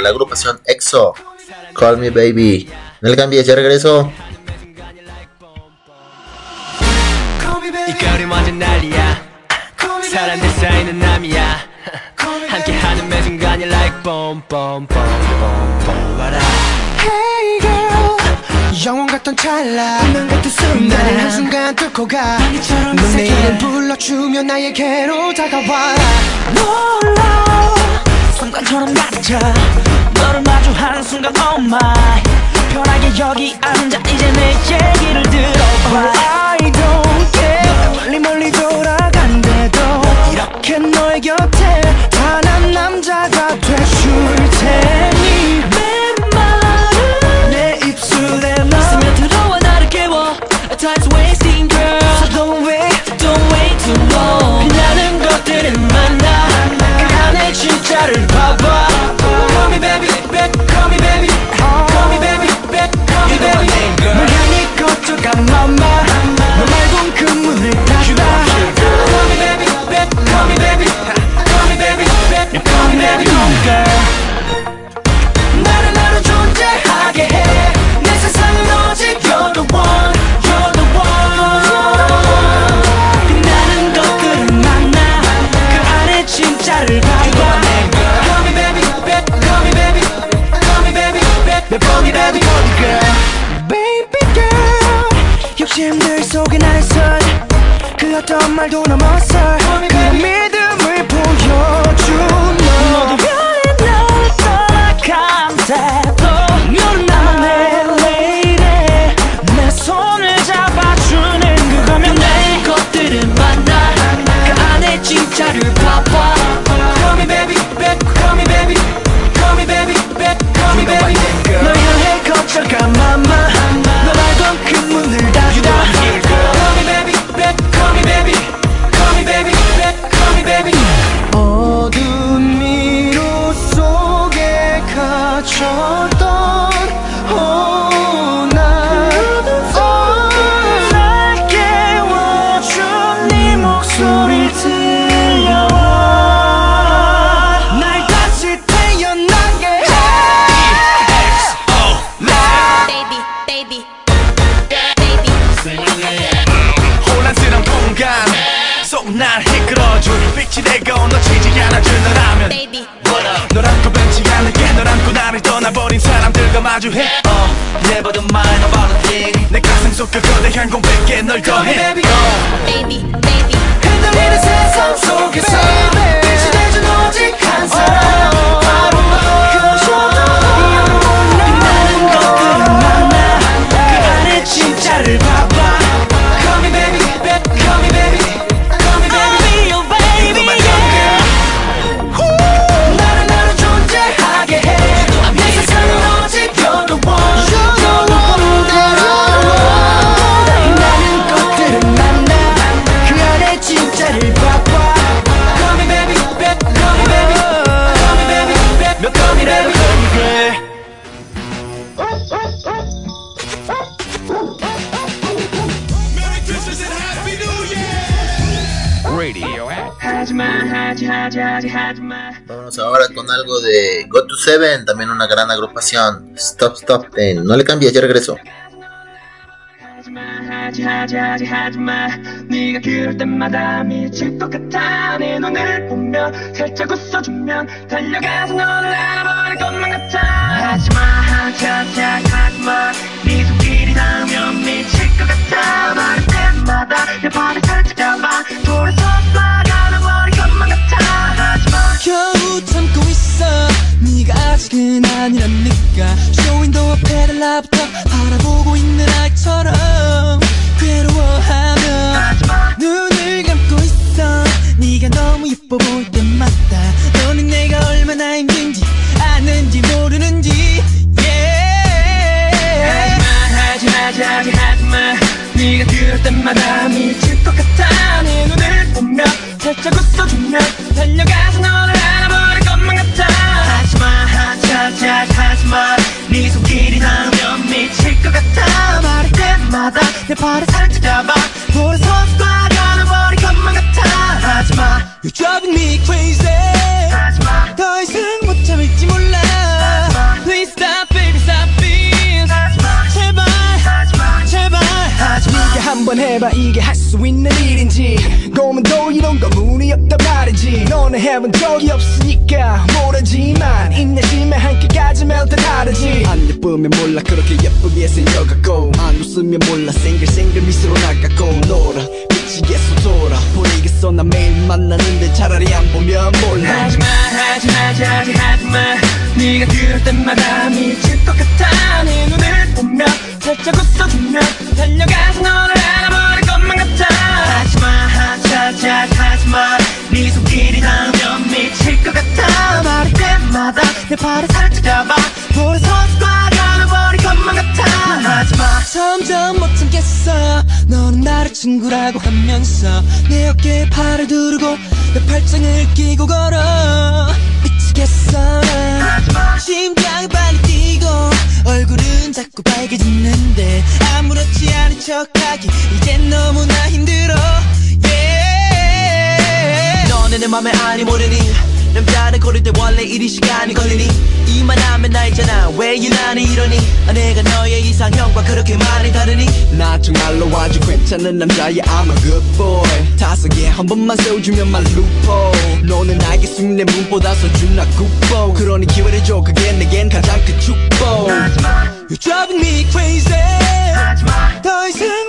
agrupación EXO, Call Me Baby. No le cambies, ya regreso. 영원 같던 찰나 운명 같은 순간 나를 한순간 뚫고 가 넌내 이름 불러주면 나에게로 다가와 놀라 순간처럼 가득차 너를 마주하는 순간 oh my. 편하게 여기 앉아 이제 내 얘기를 들어봐. I don't care. 멀리 멀리 돌아간대도 이렇게 너의 곁에 단한 남자가 돼줄 테 my mind. 하던 말도 넘었어. 마주해 uh, Never the mind about a thing 내 가슴 속 그 거대한 공백에 널 더해 Baby baby 흔들리는 세상 속에서 빛 vamos ahora con algo de Go to Seven, también una gran agrupación. Stop, stop, ten. no le cambies, ya regreso. 아직은 아니라니까? 쇼윈도우 앞에 나부터 바라보고 있는 아이처럼 괴로워하며 눈을 감고 있어. 네가 너무 예뻐 보일 때마다 너는 내가 얼마나 힘든지 아는지 모르는지 yeah. 하지마 하지 하지 하지마 네가 그럴 때마다 미칠 것 같아. 내 눈을 보며 살짝 웃어주면 달려가서 너를 하지 하지 하지 하지마. 네 손길이 닿으면 미칠 것 같아. 말할 때마다 내 발을 살짝 잡아 돌아서 쏴가는 버릴 것만 같아. 하지마. You're driving me crazy 해봐. 이게 할 수 있는 일인지. 고민도 이런 거 문이 없단 말이지. 너는 해본 적이 없으니까 모르지만 인내심에 한끼까지면 다 다르지. 안 예쁘면 몰라. 그렇게 예쁘게 생겨갖고. 안 웃으면 몰라. 생글생글 미소로 나가고. 놀아 미치겠어 돌아. 보내겠어. 있어 나 매일 만나는데 차라리 안 보면 몰라. 하지마 하지마 하지 하지마. 네가 그럴 때마다 미칠 것 같아. 네 눈을 보면 살짝 웃어주면 달려가서 너를 하지마. 네 손길이 닿으면 미칠 것 같아. 말할 때마다 내 발을 살짝 잡아. 볼에 서서 가려버릴 것만 같아. 하지마. 점점 못 참겠어. 너는 나를 친구라고 하면서 내 어깨에 팔을 두르고 내 팔짱을 끼고 걸어. 미치겠어. 난 심장이 빨리 뛰고 얼굴은 자꾸 빨개지는데 아무렇지 않은 척하기 이젠 너무나 힘들어. 너네 내 맘에 아니 모르니. 남자는 고를 때 원래 이리 시간이 걸리니. 이만하면 알잖아. 왜 유난히 이러니? 아, 내가 너의 이상형과 그렇게 많이 다르니? 나 정말로 아주 괜찮은 남자야 I'm a good boy. 다섯개 한 번만 세워주면 말 루포 너는 나에게 숙내 문보다 서준나 국보 그러니 기회를 줘. 그게 내겐 가장 큰 축복. You're driving me crazy. 더 이상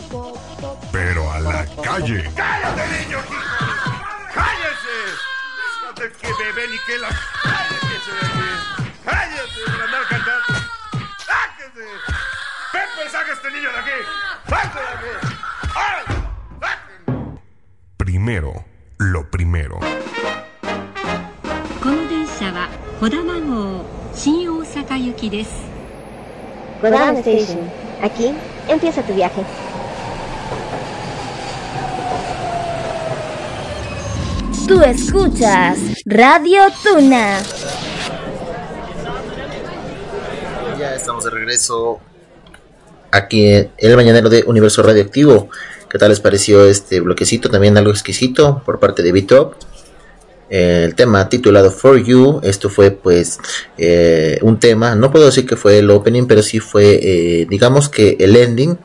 Pero a la calle. ¡Cállate, niño! ¡Cállese! Fíjate que bebé ni que la... ¡Cállese de aquí! ¡Cállese de andar cantando! ¡Sáquese! ¡Pepe, saca a este niño de aquí! ¡Sáquese de aquí! ¡Órale! Primero, lo primero. この電車は小玉号新大阪行きです Godama Station. Aquí empieza tu viaje. Tú escuchas Radio Tuna. Ya estamos de regreso aquí en el mañanero de Universo Radioactivo. ¿Qué tal les pareció este bloquecito? También algo exquisito por parte de Bitop. El tema titulado For You, esto fue pues eh, un tema, no puedo decir que fue el opening, pero sí fue eh, digamos que el ending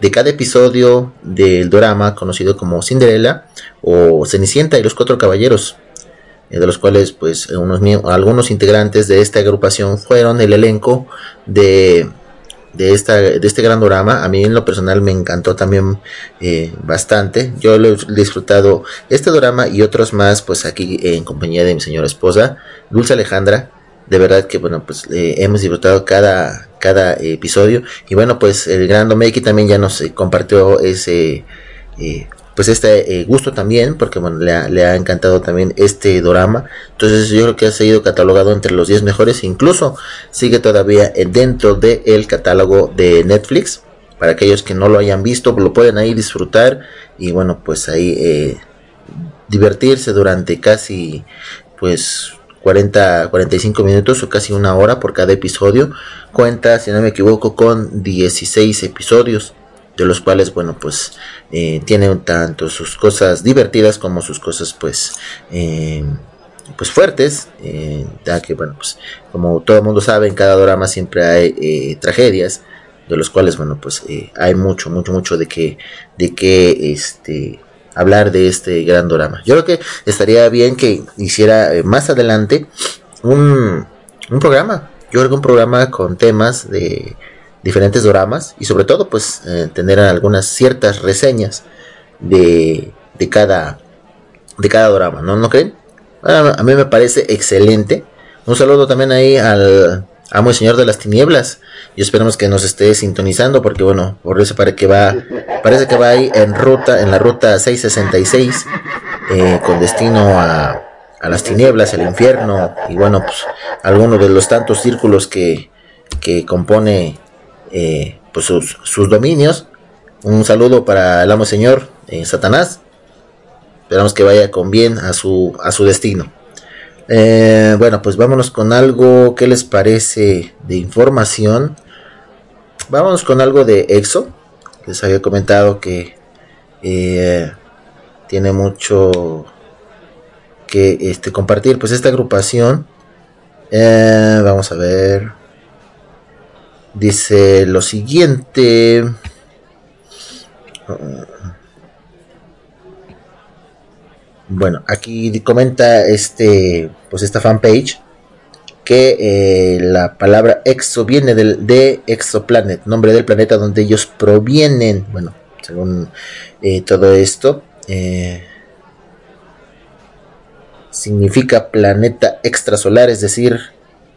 de cada episodio del drama conocido como Cinderella o Cenicienta y los Cuatro Caballeros, eh, de los cuales pues unos, algunos integrantes de esta agrupación fueron el elenco de, de, esta, de este gran drama. A mí en lo personal me encantó también eh, bastante. Yo lo he disfrutado este drama y otros más pues aquí en compañía de mi señora esposa, Dulce Alejandra. De verdad que bueno pues eh, hemos disfrutado cada, cada episodio. Y bueno pues el gran Domeki también ya nos eh, compartió ese eh, pues este eh, gusto también porque bueno le ha, le ha, encantado también este drama entonces yo creo que ha sido catalogado entre los 10 mejores. Incluso sigue todavía dentro del el catálogo de Netflix. Para aquellos que no lo hayan visto lo pueden ahí disfrutar. Y bueno pues ahí eh, divertirse durante casi pues 40, 45 minutos o casi una hora por cada episodio. Cuenta, si no me equivoco, con 16 episodios, de los cuales, bueno, pues eh, tienen tanto sus cosas divertidas como sus cosas, pues, eh, pues fuertes. Eh, ya que, bueno, pues, como todo el mundo sabe, en cada drama siempre hay eh, tragedias, de los cuales, bueno, pues, eh, hay mucho, mucho, mucho de que, de que, este, hablar de este gran drama. Yo creo que estaría bien que hiciera eh, más adelante un, un, programa. Yo creo que un programa con temas de diferentes dramas y sobre todo pues eh, tener algunas ciertas reseñas de, de cada de cada drama, ¿no? ¿No creen? A, a mí me parece excelente. Un saludo también ahí al amo y señor de las tinieblas y esperamos que nos esté sintonizando porque bueno por eso parece que va parece que va ahí en ruta en la ruta 666 eh, con destino a, a las tinieblas el infierno y bueno pues algunos de los tantos círculos que, que compone eh, pues sus, sus, dominios. Un saludo para el amo y señor eh, Satanás. Esperamos que vaya con bien a su a su destino Eh, bueno, pues vámonos con algo que les parece de información. Vámonos con algo de EXO. Les había comentado que eh, tiene mucho que este, compartir. Pues esta agrupación. eh, vamos a ver. Dice lo siguiente. Bueno, aquí comenta este, pues esta fanpage que eh, la palabra exo viene del, de exoplanet, nombre del planeta donde ellos provienen. Bueno, según eh, todo esto, eh, significa planeta extrasolar, es decir,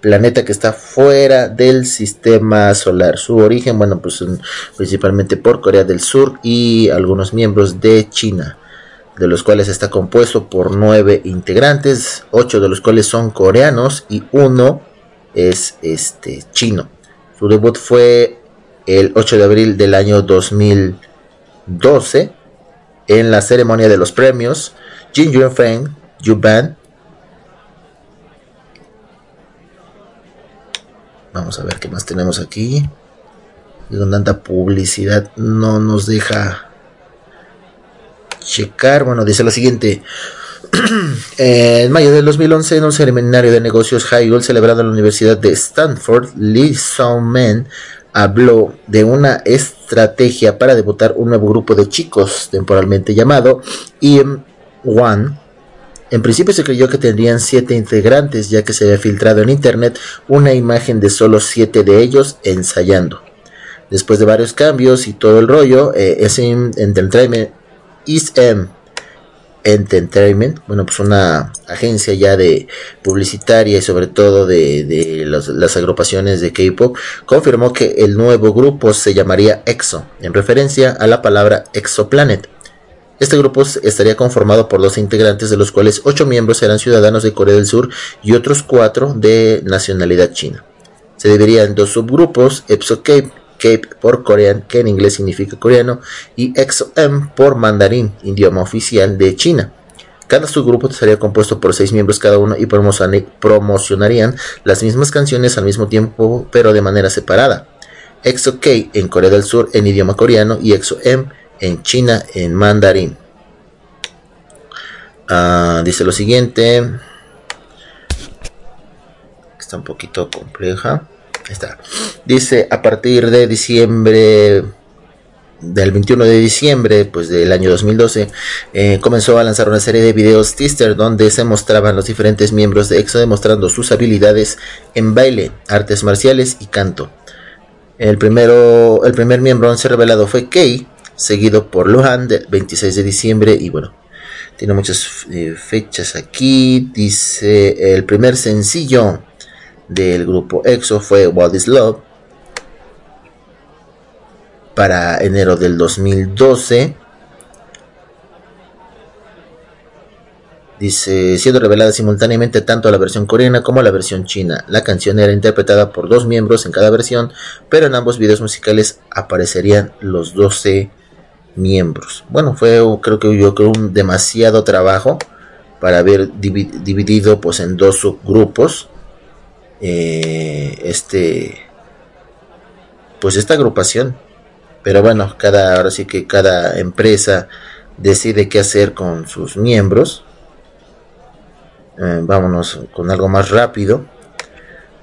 planeta que está fuera del sistema solar. Su origen, bueno, pues principalmente por Corea del Sur y algunos miembros de China de los cuales está compuesto por nueve integrantes, ocho de los cuales son coreanos y uno es este chino. Su debut fue el 8 de abril del año 2012 en la ceremonia de los premios Jin Yuen Feng Yuban. Vamos a ver qué más tenemos aquí. Con tanta publicidad no nos deja checar. Bueno, dice lo siguiente. *clears throat* en mayo del 2011, en un seminario de negocios High celebrado en la Universidad de Stanford, Lee Song-men habló de una estrategia para debutar un nuevo grupo de chicos, temporalmente llamado EM1. En principio se creyó que tendrían siete integrantes, ya que se había filtrado en internet una imagen de solo siete de ellos ensayando. Después de varios cambios y todo el rollo, eh, SM Entertainment ISM Entertainment, bueno, pues una agencia ya de publicitaria y sobre todo de, de las agrupaciones de K-pop, confirmó que el nuevo grupo se llamaría EXO, en referencia a la palabra Exoplanet. Este grupo estaría conformado por 12 integrantes, de los cuales 8 miembros serán ciudadanos de Corea del Sur y otros 4 de nacionalidad china. Se dividiría en dos subgrupos, EPSO Cape, por corean, que en inglés significa coreano, y EXO-M por mandarín, idioma oficial de China. Cada subgrupo estaría compuesto por seis miembros cada uno y promocionarían las mismas canciones al mismo tiempo, pero de manera separada. EXO-K en Corea del Sur en idioma coreano y EXO-M en China en mandarín. Ah, dice lo siguiente. Está un poquito compleja. Está. Dice a partir de diciembre del 21 de diciembre pues del año 2012 eh, comenzó a lanzar una serie de videos teaser donde se mostraban los diferentes miembros de EXO demostrando sus habilidades en baile, artes marciales y canto. El primero, el primer miembro ser revelado fue Kei, seguido por Luhan del 26 de diciembre y bueno, tiene muchas eh, fechas aquí. Dice el primer sencillo del grupo EXO fue What is Love para enero del 2012. Dice, siendo revelada simultáneamente tanto la versión coreana como la versión china. La canción era interpretada por dos miembros en cada versión, pero en ambos videos musicales aparecerían los 12 miembros. Bueno, fue creo que yo creo un demasiado trabajo para haber divi- dividido pues en dos subgrupos eh, este pues esta agrupación. Pero bueno, cada ahora sí que cada empresa decide qué hacer con sus miembros. Eh, vámonos con algo más rápido.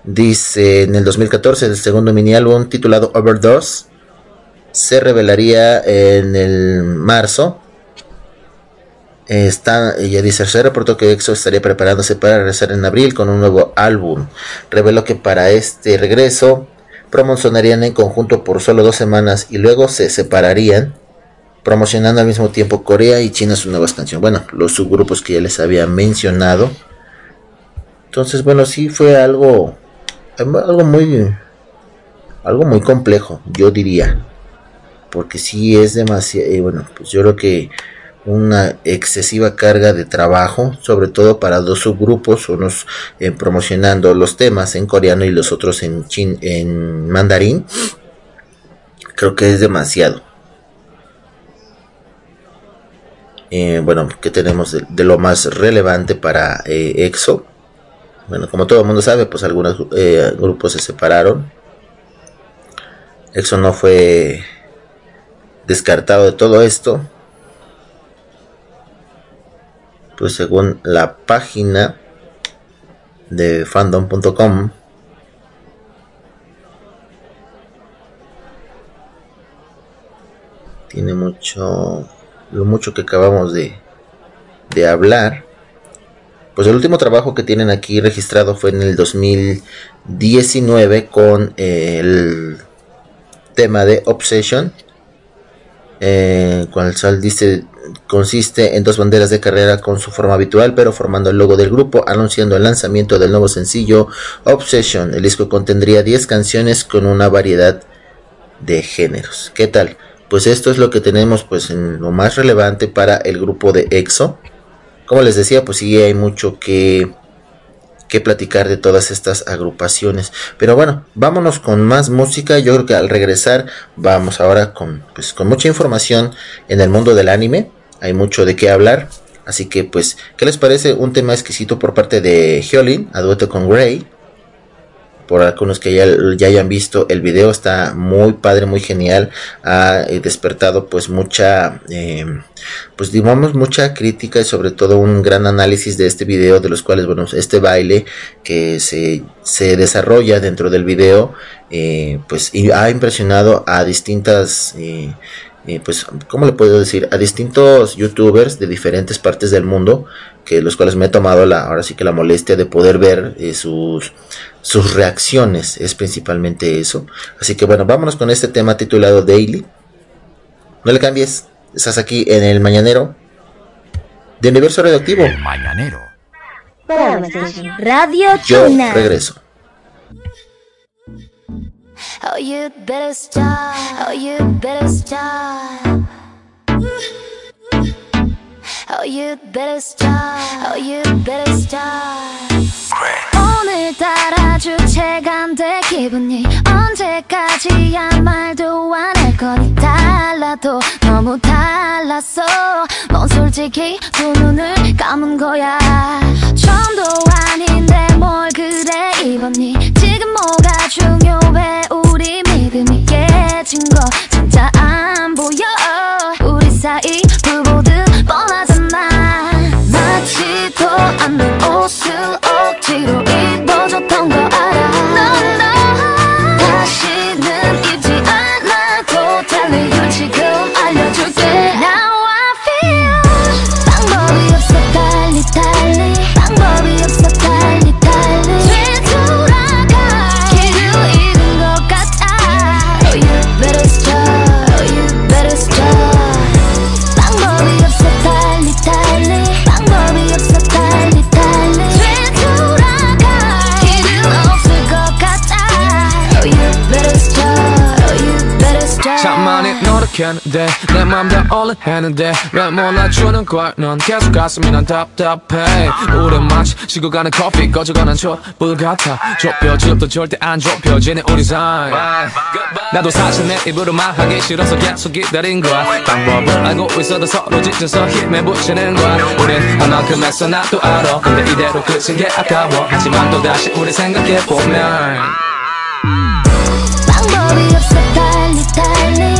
Dice en el 2014 el segundo mini álbum titulado Overdose se revelaría en el marzo. Está, ella dice, se reportó que EXO estaría preparándose para regresar en abril con un nuevo álbum. Reveló que para este regreso promocionarían en conjunto por solo dos semanas y luego se separarían, promocionando al mismo tiempo Corea y China sus nuevas canciones. Bueno, los subgrupos que ya les había mencionado. Entonces, bueno, sí fue algo, algo muy, algo muy complejo, yo diría porque sí es demasiado, eh, bueno, pues yo creo que una excesiva carga de trabajo, sobre todo para dos subgrupos, unos eh, promocionando los temas en coreano y los otros en, chin, en mandarín, creo que es demasiado. Eh, bueno, ¿qué tenemos de, lo más relevante para eh, EXO? bueno, como todo el mundo sabe, pues algunos grupos se separaron. EXO no fue descartado de todo esto. Pues según la página de fandom.com, tiene mucho, lo mucho que acabamos de, de hablar. Pues el último trabajo que tienen aquí registrado fue en el 2019 con eh, el tema de Obsession. Eh, cual sal dice consiste en dos banderas de carrera con su forma habitual, pero formando el logo del grupo, anunciando el lanzamiento del nuevo sencillo Obsession. El disco contendría 10 canciones con una variedad de géneros. ¿Qué tal? Pues esto es lo que tenemos pues en lo más relevante para el grupo de EXO. Como les decía, pues sí hay mucho que que platicar de todas estas agrupaciones. Pero bueno, vámonos con más música. Yo creo que al regresar vamos ahora con, pues, con mucha información en el mundo del anime. Hay mucho de qué hablar. Así que pues, ¿qué les parece un tema exquisito por parte de Hyolyn a dueto con Gray? Por algunos que ya, ya, hayan visto el video está muy padre muy genial ha eh, despertado pues mucha eh, pues digamos mucha crítica y sobre todo un gran análisis de este video de los cuales bueno este baile que se, se desarrolla dentro del video eh, pues y ha impresionado a distintas eh, pues, ¿cómo le puedo decir? A distintos youtubers de diferentes partes del mundo, que los cuales me he tomado la, ahora sí que la molestia de poder ver sus, sus reacciones, es principalmente eso. Así que bueno, vámonos con este tema titulado Daily. No le cambies, estás aquí en el Mañanero de Universo Radioactivo. El Mañanero. Radio Yo regreso. Oh, you better stop. Oh, you better stop. Oh, you better stop. Oh, you better stop. 안돼 기분이 언제까지야 말도 안 할 거니 달라도 너무 달랐어 넌 솔직히 두 눈을 감은 거야. 처음도 아닌데 뭘 그래 입었니 지금 뭐가 중요해? 우리 믿음이 깨진 거 진짜 안 보여. 우리 사이 노력했는데 내맘다 올라했는데 왜 몰라주는 걸넌 계속 가슴이 난 답답해. 우리 마치 식어가는 커피 꺼져가는 촛불 같아. 좁혀져도 절대 안 좁혀지는 우리 사이. 나도 사실 내 입으로 말하기 싫어서 계속 기다린 거야. 방법을 알고 있어도 서로 지쳐서 힘에 붙이는 거야. 우린 한만큼 했어 나도 알아. 근데 이대로 끝인 게 아까워. 하지만 또다시 우리 생각해보면 방법이 없어 달리 달리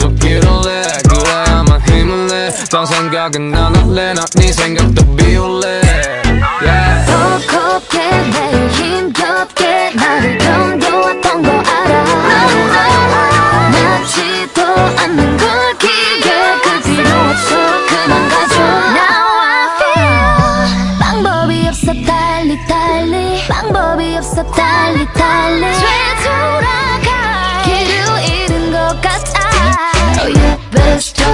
내딴 생각은 안 할래 난네 생각도 비울래. Yeah. 더 곱게 매일 힘겹게 나를 견뎌왔던 거 알아. 낫지도 않는 걸 기계 그 필요 없어 그만 가줘. Now I feel. 방법이 없어 달리 달리. 방법이 없어 달리 달리. 되돌아가 길을 잃은 것 같아. Oh you better stop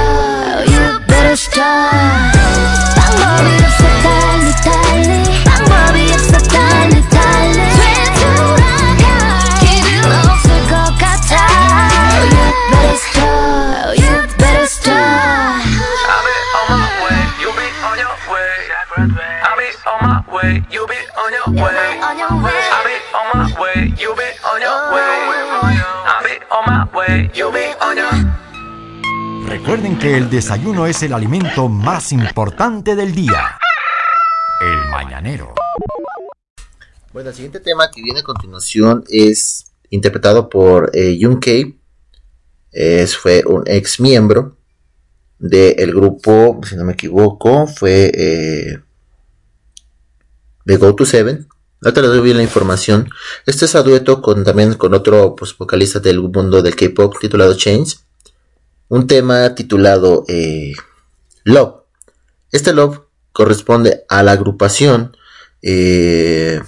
Recuerden que el desayuno es el alimento más importante del día. El mañanero. Bueno, el siguiente tema que viene a continuación es interpretado por eh, Jung Kei. Es, fue un ex miembro del grupo, si no me equivoco, fue eh, de Go to Seven. Ahorita les doy bien la información. Este es a dueto también con otro pues, vocalista del mundo del K-pop titulado Change. Un tema titulado eh, Love. Este Love corresponde a la agrupación eh,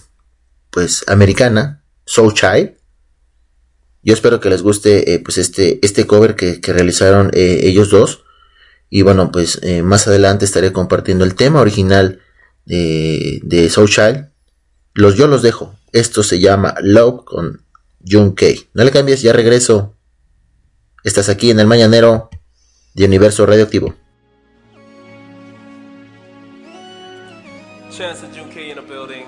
pues americana Soul Child. Yo espero que les guste eh, pues este, este cover que, que realizaron ellos dos. Y bueno, pues más adelante estaré compartiendo el tema original de, de Soul Child. Los yo los dejo. Esto se llama Love con Jung K. No le cambies, ya regreso. Estás aquí en el mañanero de Universo Radioactivo. Chance of Junki in the building.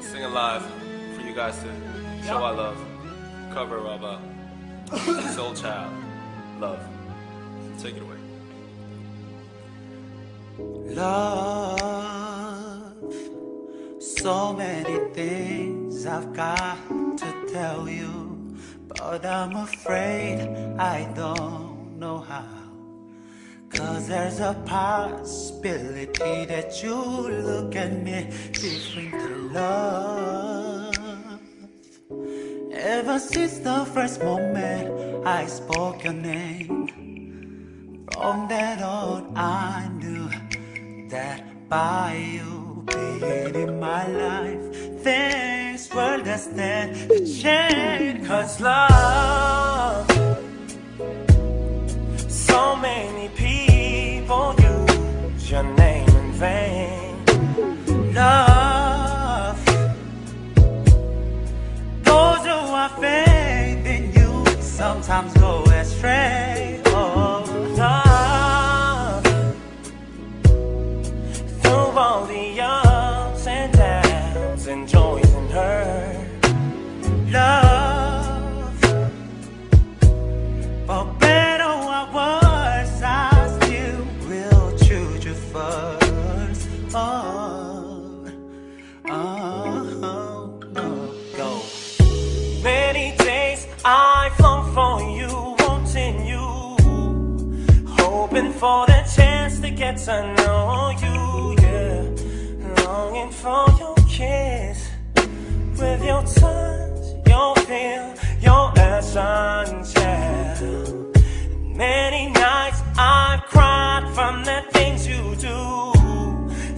Singing live for you guys to show our love. Cover of uh, *coughs* Soul Child. Love. Take it away. Love, so many things I've got to tell you, but I'm afraid I don't know how. Cause there's a possibility that you look at me different to love. Ever since the first moment I spoke your name, from that on I knew that by you being in my life, things were destined to change. Cause love, So many people use your name in vain. love, those who have faith in you sometimes go astray. For the chance to get to know you, yeah. Longing for your kiss, with your touch, your feel, your essence, yeah. Many nights I've cried from the things you do.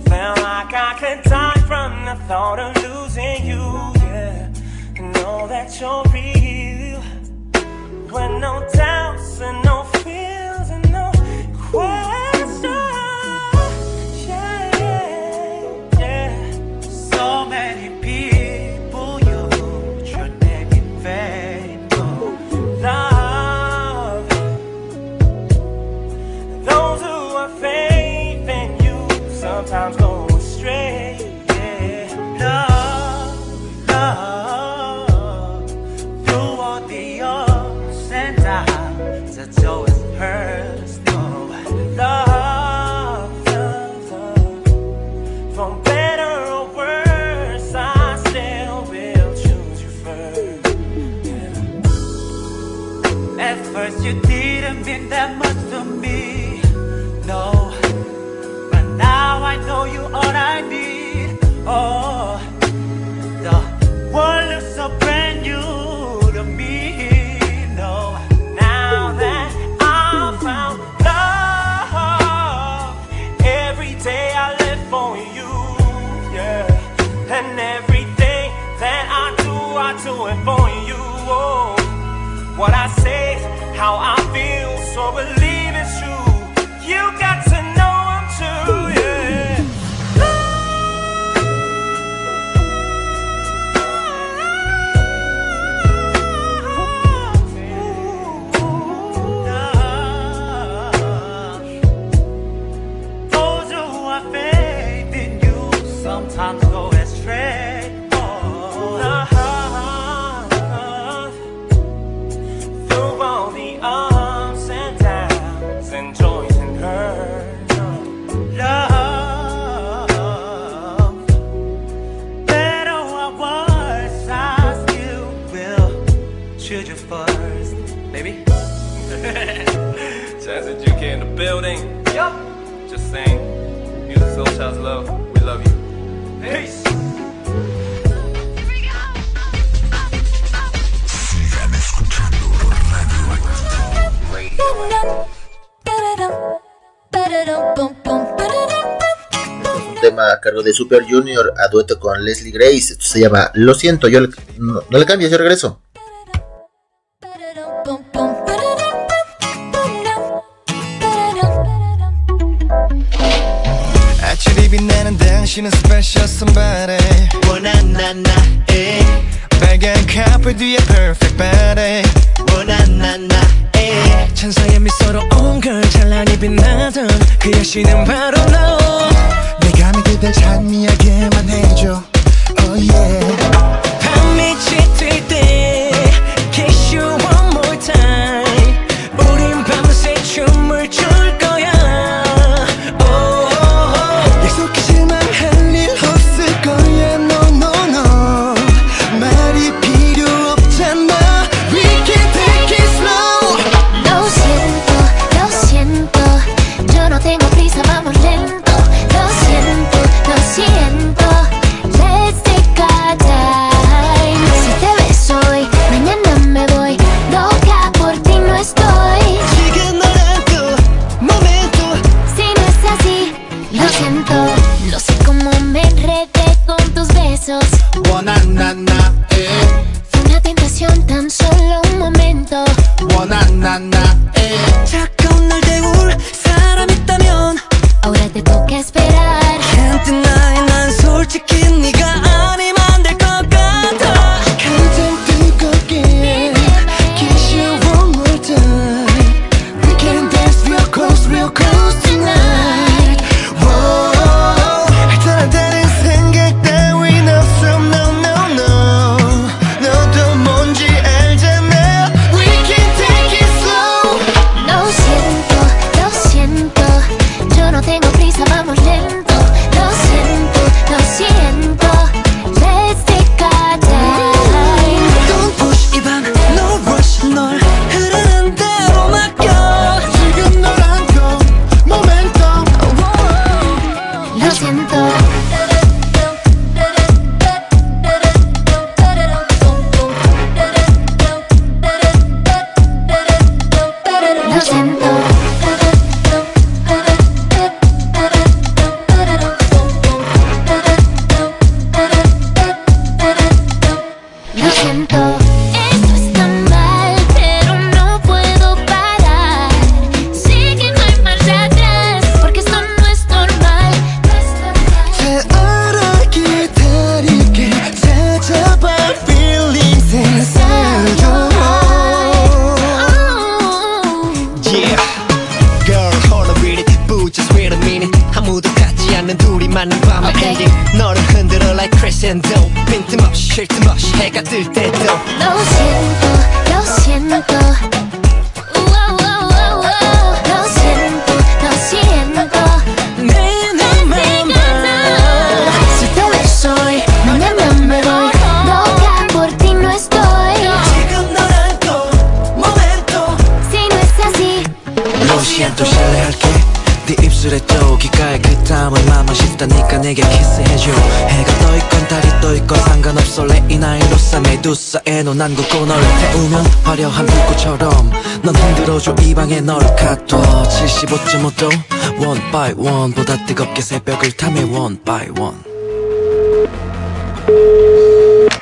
Felt like I could die from the thought of losing you, yeah. Know that you're real. When no doubts and no fears de Super Junior a dueto con Leslie Grace. Esto se llama Lo siento, yo le, no, no, le cambies, yo regreso.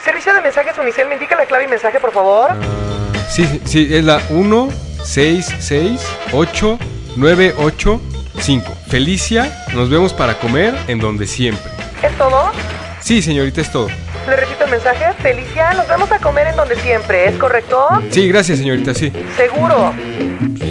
Servicio de mensajes Unicel, ¿me indica la clave y mensaje, por favor? Sí, sí, es la 1 Felicia, nos vemos para comer en donde siempre. ¿Es todo? Sí, señorita, es todo. Le repito el mensaje, Felicia, nos vemos a comer en donde siempre, ¿es correcto? Sí, gracias, señorita, sí. Seguro.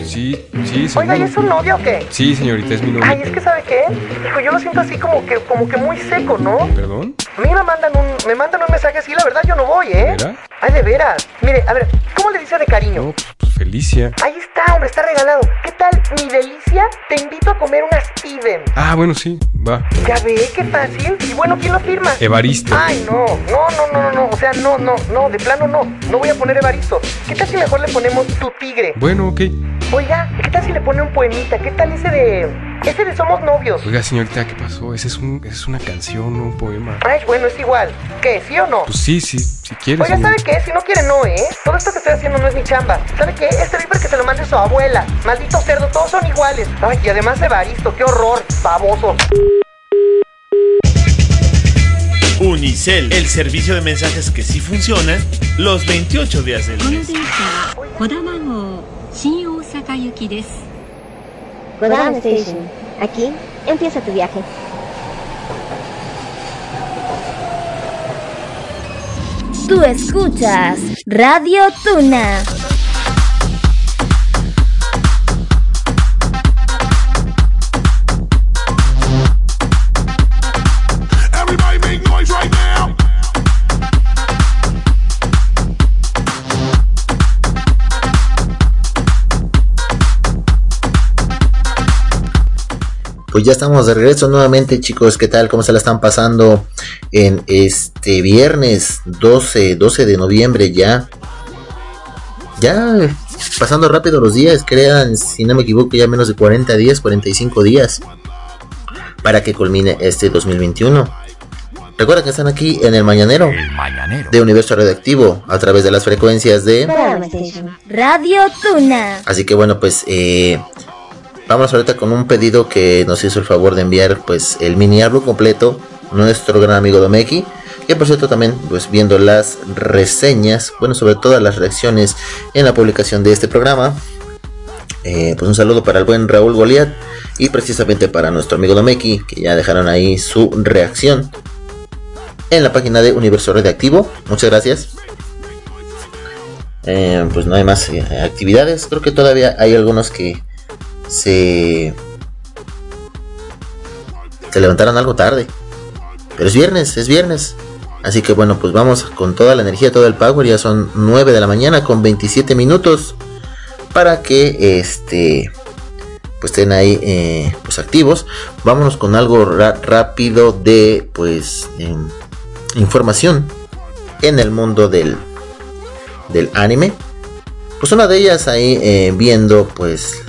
Sí, sí, señor. Oiga, ¿y es su novio o qué? Sí, señorita, es mi novio. Ay, es que ¿sabe qué? Hijo, yo lo siento así como que, como que muy seco, ¿no? ¿Perdón? A mí me mandan un, me mandan un mensaje así, la verdad yo no voy, ¿eh? ¿Verdad? Ay, de veras. Mire, a ver, ¿cómo le dice de cariño? No, pues, pues Felicia. Ahí está, hombre, está regalado. ¿Qué tal mi delicia? Te invito a comer unas Steven. Ah, bueno, sí va. Ya ve, qué fácil. Y bueno, ¿quién lo firma? Evaristo. Ay, no, no, no, no, no. O sea, no, no, no, de plano no. No voy a poner Evaristo. ¿Qué tal si mejor le ponemos tu tigre? Bueno, ok. Oiga, ¿qué tal si le pone un poemita? ¿Qué tal ese de. Ese de Somos Novios? Oiga, señorita, ¿qué pasó? Ese es, un, ese es una canción, no un poema. Ay, bueno, es igual. ¿Qué? ¿Sí o no? Pues sí, sí, si quieres. Oiga, ¿sabe qué? Si no quiere, no, ¿eh? Todo esto que estoy haciendo no es mi chamba. ¿Sabe qué? Este viper que se lo mande su abuela. Maldito cerdo, todos son iguales. Ay, y además Evaristo, qué horror. Baboso. Unicel, el servicio de mensajes que sí funciona los 28 días del mes. 電車小玉号新大阪行きです Guadalajara Station. Aquí empieza tu viaje. Tú escuchas Radio Tuna. Pues ya estamos de regreso nuevamente, chicos. ¿Qué tal? ¿Cómo se la están pasando en este viernes 12, 12 de noviembre ya? Ya pasando rápido los días, crean, si no me equivoco, ya menos de 40 días, 45 días para que culmine este 2021. Recuerda que están aquí en el mañanero, de Universo Radioactivo a través de las frecuencias de. Radio Tuna. Así que bueno, pues eh, vamos ahorita con un pedido que nos hizo el favor de enviar pues el mini álbum completo, nuestro gran amigo Domeki. Que por cierto también pues viendo las reseñas, bueno sobre todo las reacciones en la publicación de este programa. eh, pues un saludo para el buen Raúl Goliat y precisamente para nuestro amigo Domeki que ya dejaron ahí su reacción en la página de Universo Radioactivo. Muchas gracias. Eh, pues no hay más eh, actividades. Creo que todavía hay algunos que se, se levantaron algo tarde. Pero es viernes, es viernes. Así que bueno, pues vamos con toda la energía, todo el power. Ya son 9 de la mañana con 27 minutos. Para que este pues estén ahí eh, pues activos. Vámonos con algo rápido de pues em, información en el mundo del, del anime. Pues una de ellas ahí eh, viendo pues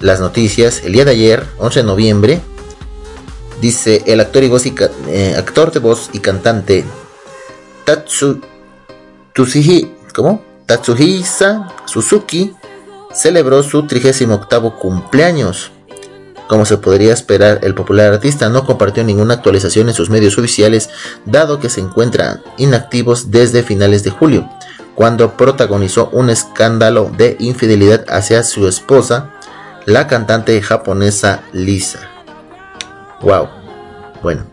las noticias el día de ayer, 11 de noviembre, dice el actor, y voz y eh, actor de voz y cantante Tatsu ¿cómo? Tatsuhisa Suzuki celebró su 38 cumpleaños. Como se podría esperar, el popular artista no compartió ninguna actualización en sus medios oficiales, dado que se encuentran inactivos desde finales de julio, cuando protagonizó un escándalo de infidelidad hacia su esposa, la cantante japonesa Lisa. Wow. Bueno,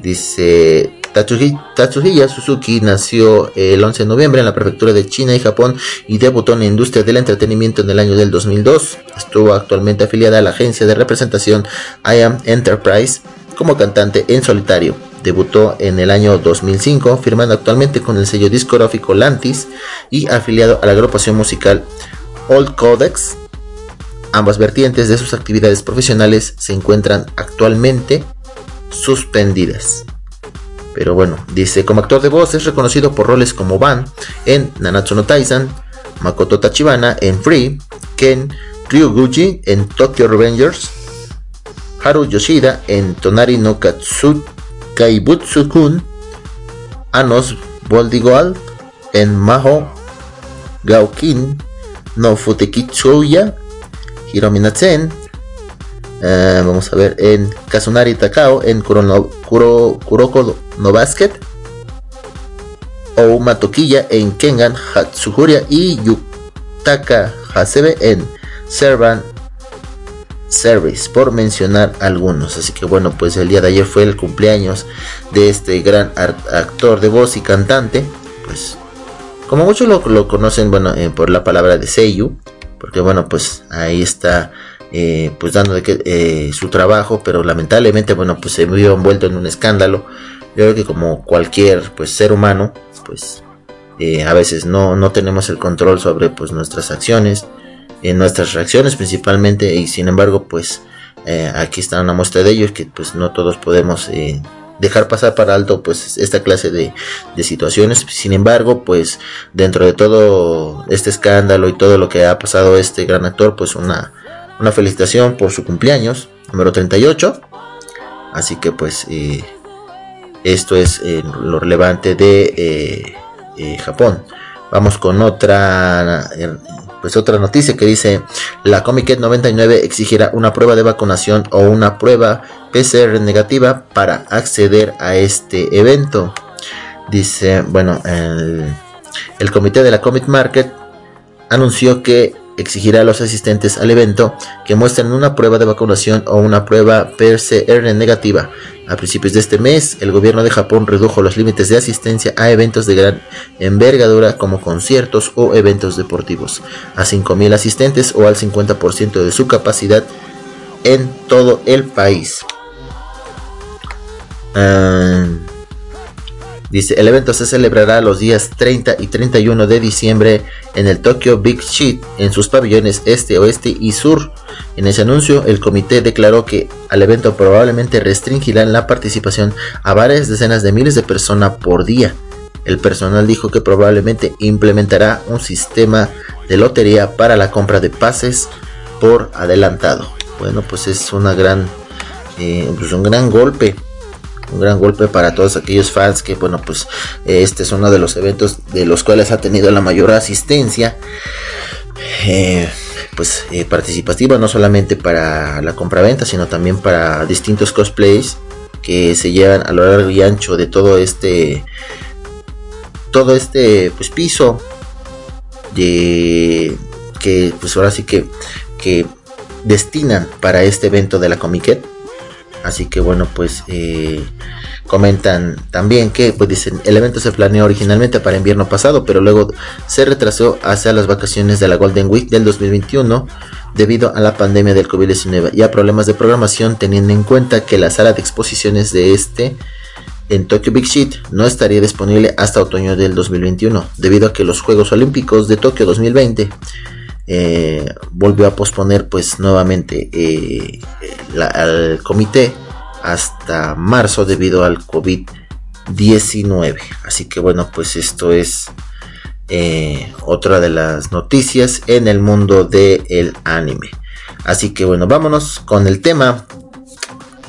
dice Tatsuhi- Tatsuhisa Suzuki nació el 11 de noviembre en la prefectura de China y Japón y debutó en la industria del entretenimiento en el año del 2002. Estuvo actualmente afiliada a la agencia de representación I Am Enterprise como cantante en solitario. Debutó en el año 2005, firmando actualmente con el sello discográfico Lantis y afiliado a la agrupación musical Old Codex. Ambas vertientes de sus actividades profesionales se encuentran actualmente suspendidas. Pero bueno, dice, como actor de voz es reconocido por roles como Van en Nanatsu no Taizan, Makoto Tachibana en Free, Ken Ryuguchi en Tokyo Revengers, Haru Yoshida en Tonari no Katsu Kaibutsu-kun, Anos Boldigoal en Maho Gaukin no Futekitsuya, Hiromi Natsen, eh, vamos a ver en Kazunari Takao en Kurono- Kuro, Kuroko no Basket, Ouma Tokiya en Kengan Hatsuhuria y Yutaka Hasebe en Servant Service, por mencionar algunos. Así que bueno, pues el día de ayer fue el cumpleaños de este gran actor de voz y cantante. Pues como muchos lo, lo conocen, bueno, eh, por la palabra de Seiyu, porque bueno, pues ahí está eh, pues dando de que, eh, su trabajo, pero lamentablemente, bueno, pues se vio envuelto en un escándalo. Yo creo que como cualquier pues ser humano, pues eh, a veces no, no tenemos el control sobre pues nuestras acciones, en nuestras reacciones principalmente, y sin embargo, pues eh, aquí está una muestra de ello, que pues no todos podemos eh, dejar pasar para alto pues esta clase de, de situaciones. Sin embargo, pues dentro de todo este escándalo y todo lo que ha pasado este gran actor, pues una, una felicitación por su cumpleaños, número 38. Así que pues eh, esto es eh, lo relevante de eh, Japón. Vamos con otra pues otra noticia que dice la Comic 99 exigirá una prueba de vacunación o una prueba PCR negativa para acceder a este evento. Dice, bueno, el, el comité de la Comic Market anunció que exigirá a los asistentes al evento que muestren una prueba de vacunación o una prueba PCR negativa. A principios de este mes, el gobierno de Japón redujo los límites de asistencia a eventos de gran envergadura como conciertos o eventos deportivos a 5.000 asistentes o al 50% de su capacidad en todo el país. Ah, Dice, el evento se celebrará los días 30 y 31 de diciembre en el Tokyo Big Sheet, en sus pabellones este, oeste y sur. En ese anuncio, el comité declaró que al evento probablemente restringirán la participación a varias decenas de miles de personas por día. El personal dijo que probablemente implementará un sistema de lotería para la compra de pases por adelantado. Bueno, pues es una gran, eh, pues un gran golpe un gran golpe para todos aquellos fans que bueno pues este es uno de los eventos de los cuales ha tenido la mayor asistencia eh, pues eh, participativa no solamente para la compraventa sino también para distintos cosplays que se llevan a lo largo y ancho de todo este todo este pues piso de que pues ahora sí que que destinan para este evento de la Comiquet Así que bueno, pues eh, comentan también que pues dicen el evento se planeó originalmente para invierno pasado, pero luego se retrasó hacia las vacaciones de la Golden Week del 2021 debido a la pandemia del COVID-19 y a problemas de programación teniendo en cuenta que la sala de exposiciones de este en Tokyo Big Sheet no estaría disponible hasta otoño del 2021 debido a que los Juegos Olímpicos de Tokio 2020 eh, volvió a posponer pues nuevamente eh, al comité hasta marzo debido al COVID-19. Así que bueno, pues esto es eh, otra de las noticias en el mundo del anime. Así que bueno, vámonos con el tema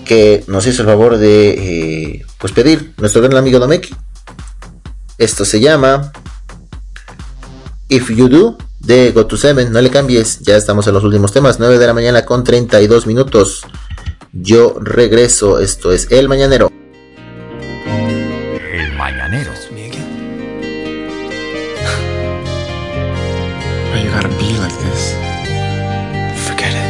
que nos hizo el favor de pues pedir nuestro gran amigo Domeki. Esto se llama If You Do de Go to Seven. No le cambies, ya estamos en los últimos temas. 9 de la mañana con 32 minutos. Yo regreso, esto es El Mañanero. El Mañanero. Why you gotta be like this? Forget it.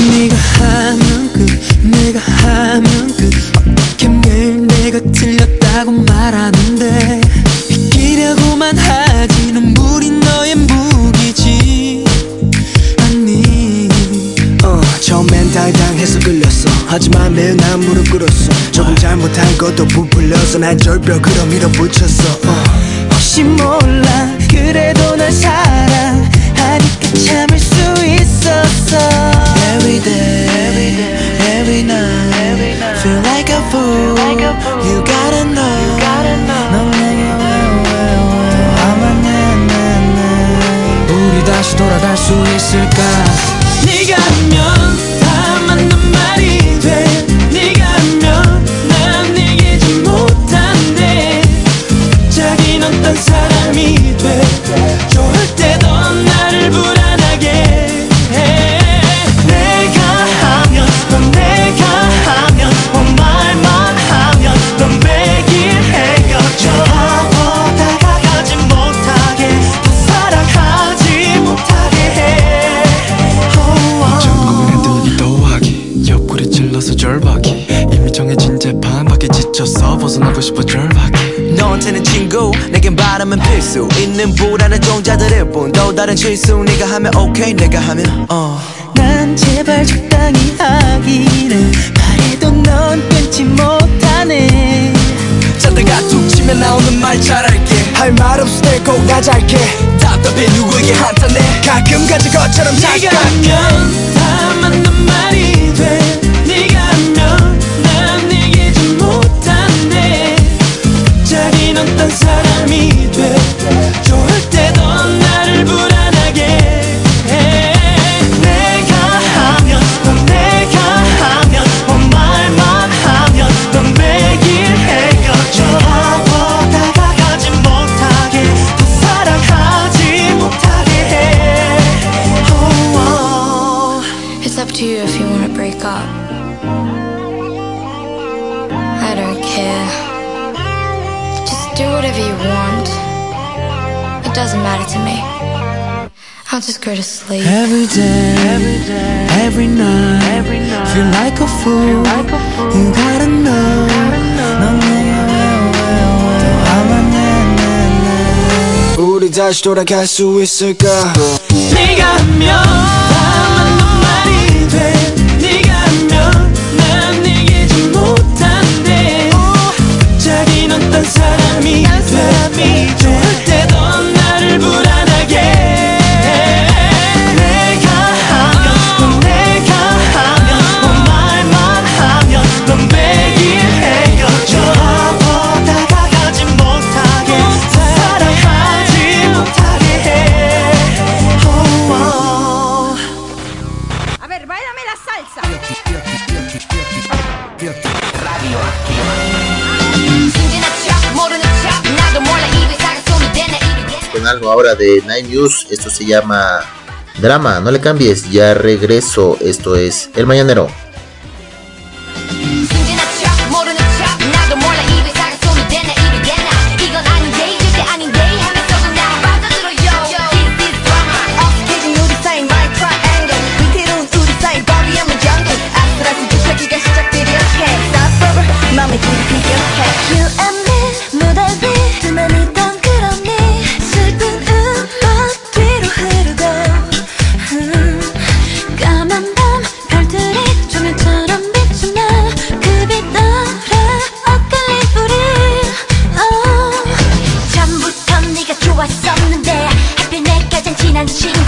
네가 하면 끝 내가 하면 끝 어떻게 매일 내가 틀렸다고 말하는데 이기려고만 하 처음엔 당당해서 끌렸어. 하지만 매일 난 무릎 꿇었어. 조금 잘못한 것도 부풀려서 난 절벽으로 밀어붙였어. 어. 혹시 몰라. 그래도 날 사랑하니까 참을 수 뿐 또 다른 실수 네가 하면 오케이 내가 하면. 어난 제발 적당히 하기를 바래도 넌 끊지 못하네. 자다가 툭 치면 나오는 말 잘할게. 할 말 없을 때꼭 나잘게. 답답해 누구에게 한탄해. 가끔 가지 것처럼 착각해 다 맞는 말이 돼. 네가 하면 난 얘기 좀 못하네. 자기는 딴 사람이 I'll just go to sleep. Every day, every day, every night, every night. Feel like a fool. Feel like a fool. You gotta know. 넌 내게 왜, 왜, 왜. 우리 다시 돌아갈 수 있을까? 네가 하면. 사람이 돼 de Night News. Esto se llama Drama. No le cambies, ya regreso. Esto es El Mañanero. 난 싫어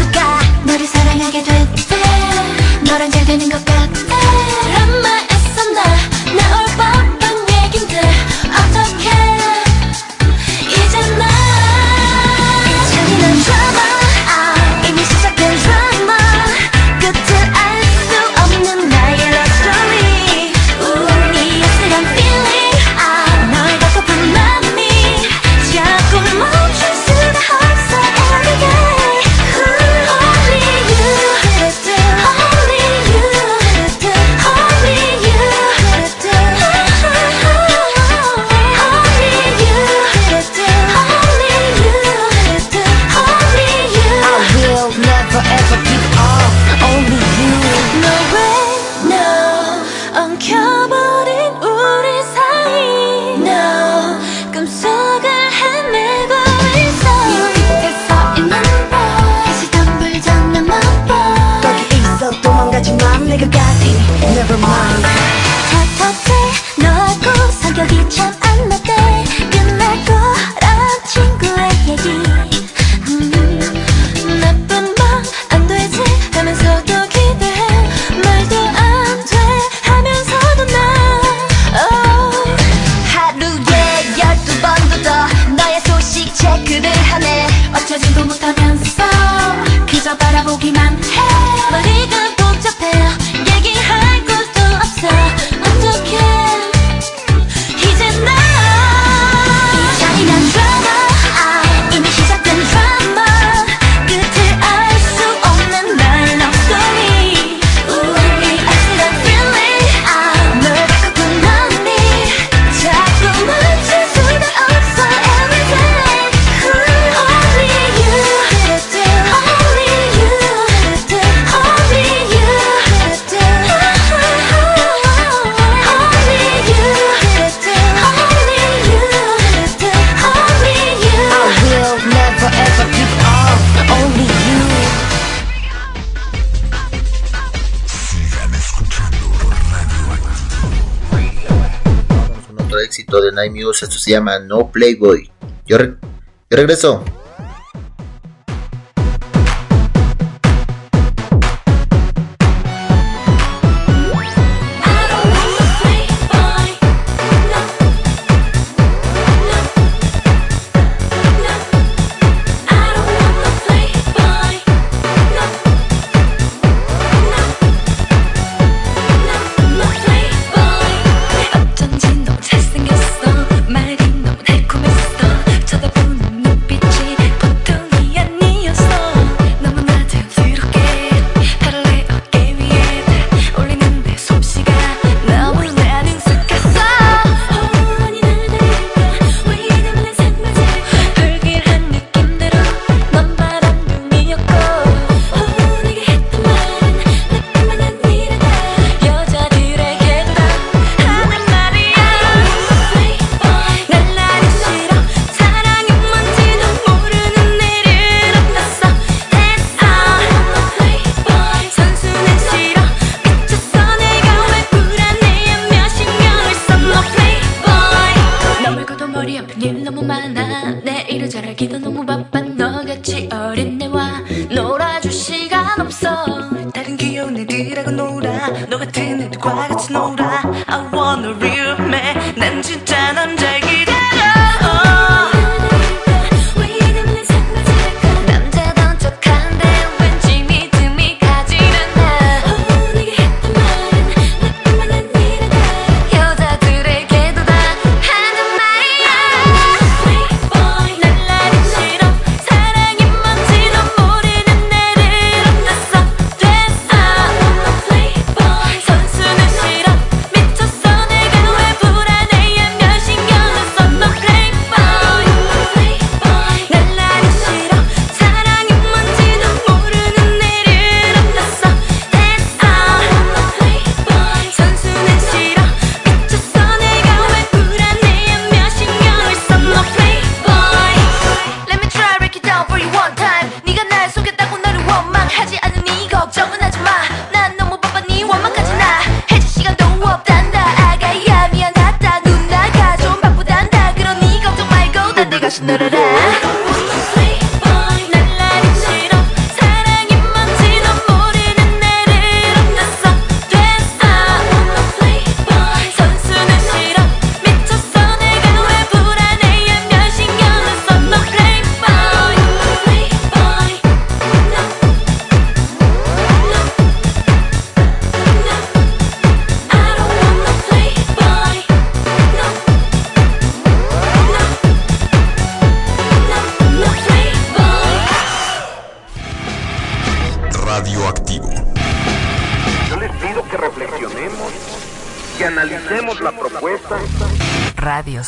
llama No Playboy. Yo, re- regreso. 머리 아픈 일 너무 많아. 내 일을 잘하기도 너무 바빠. 너같이 어린 애와 놀아줄 시간 없어. 다른 귀여운 애들하고 놀아. 너 같은 애들과 같이 놀아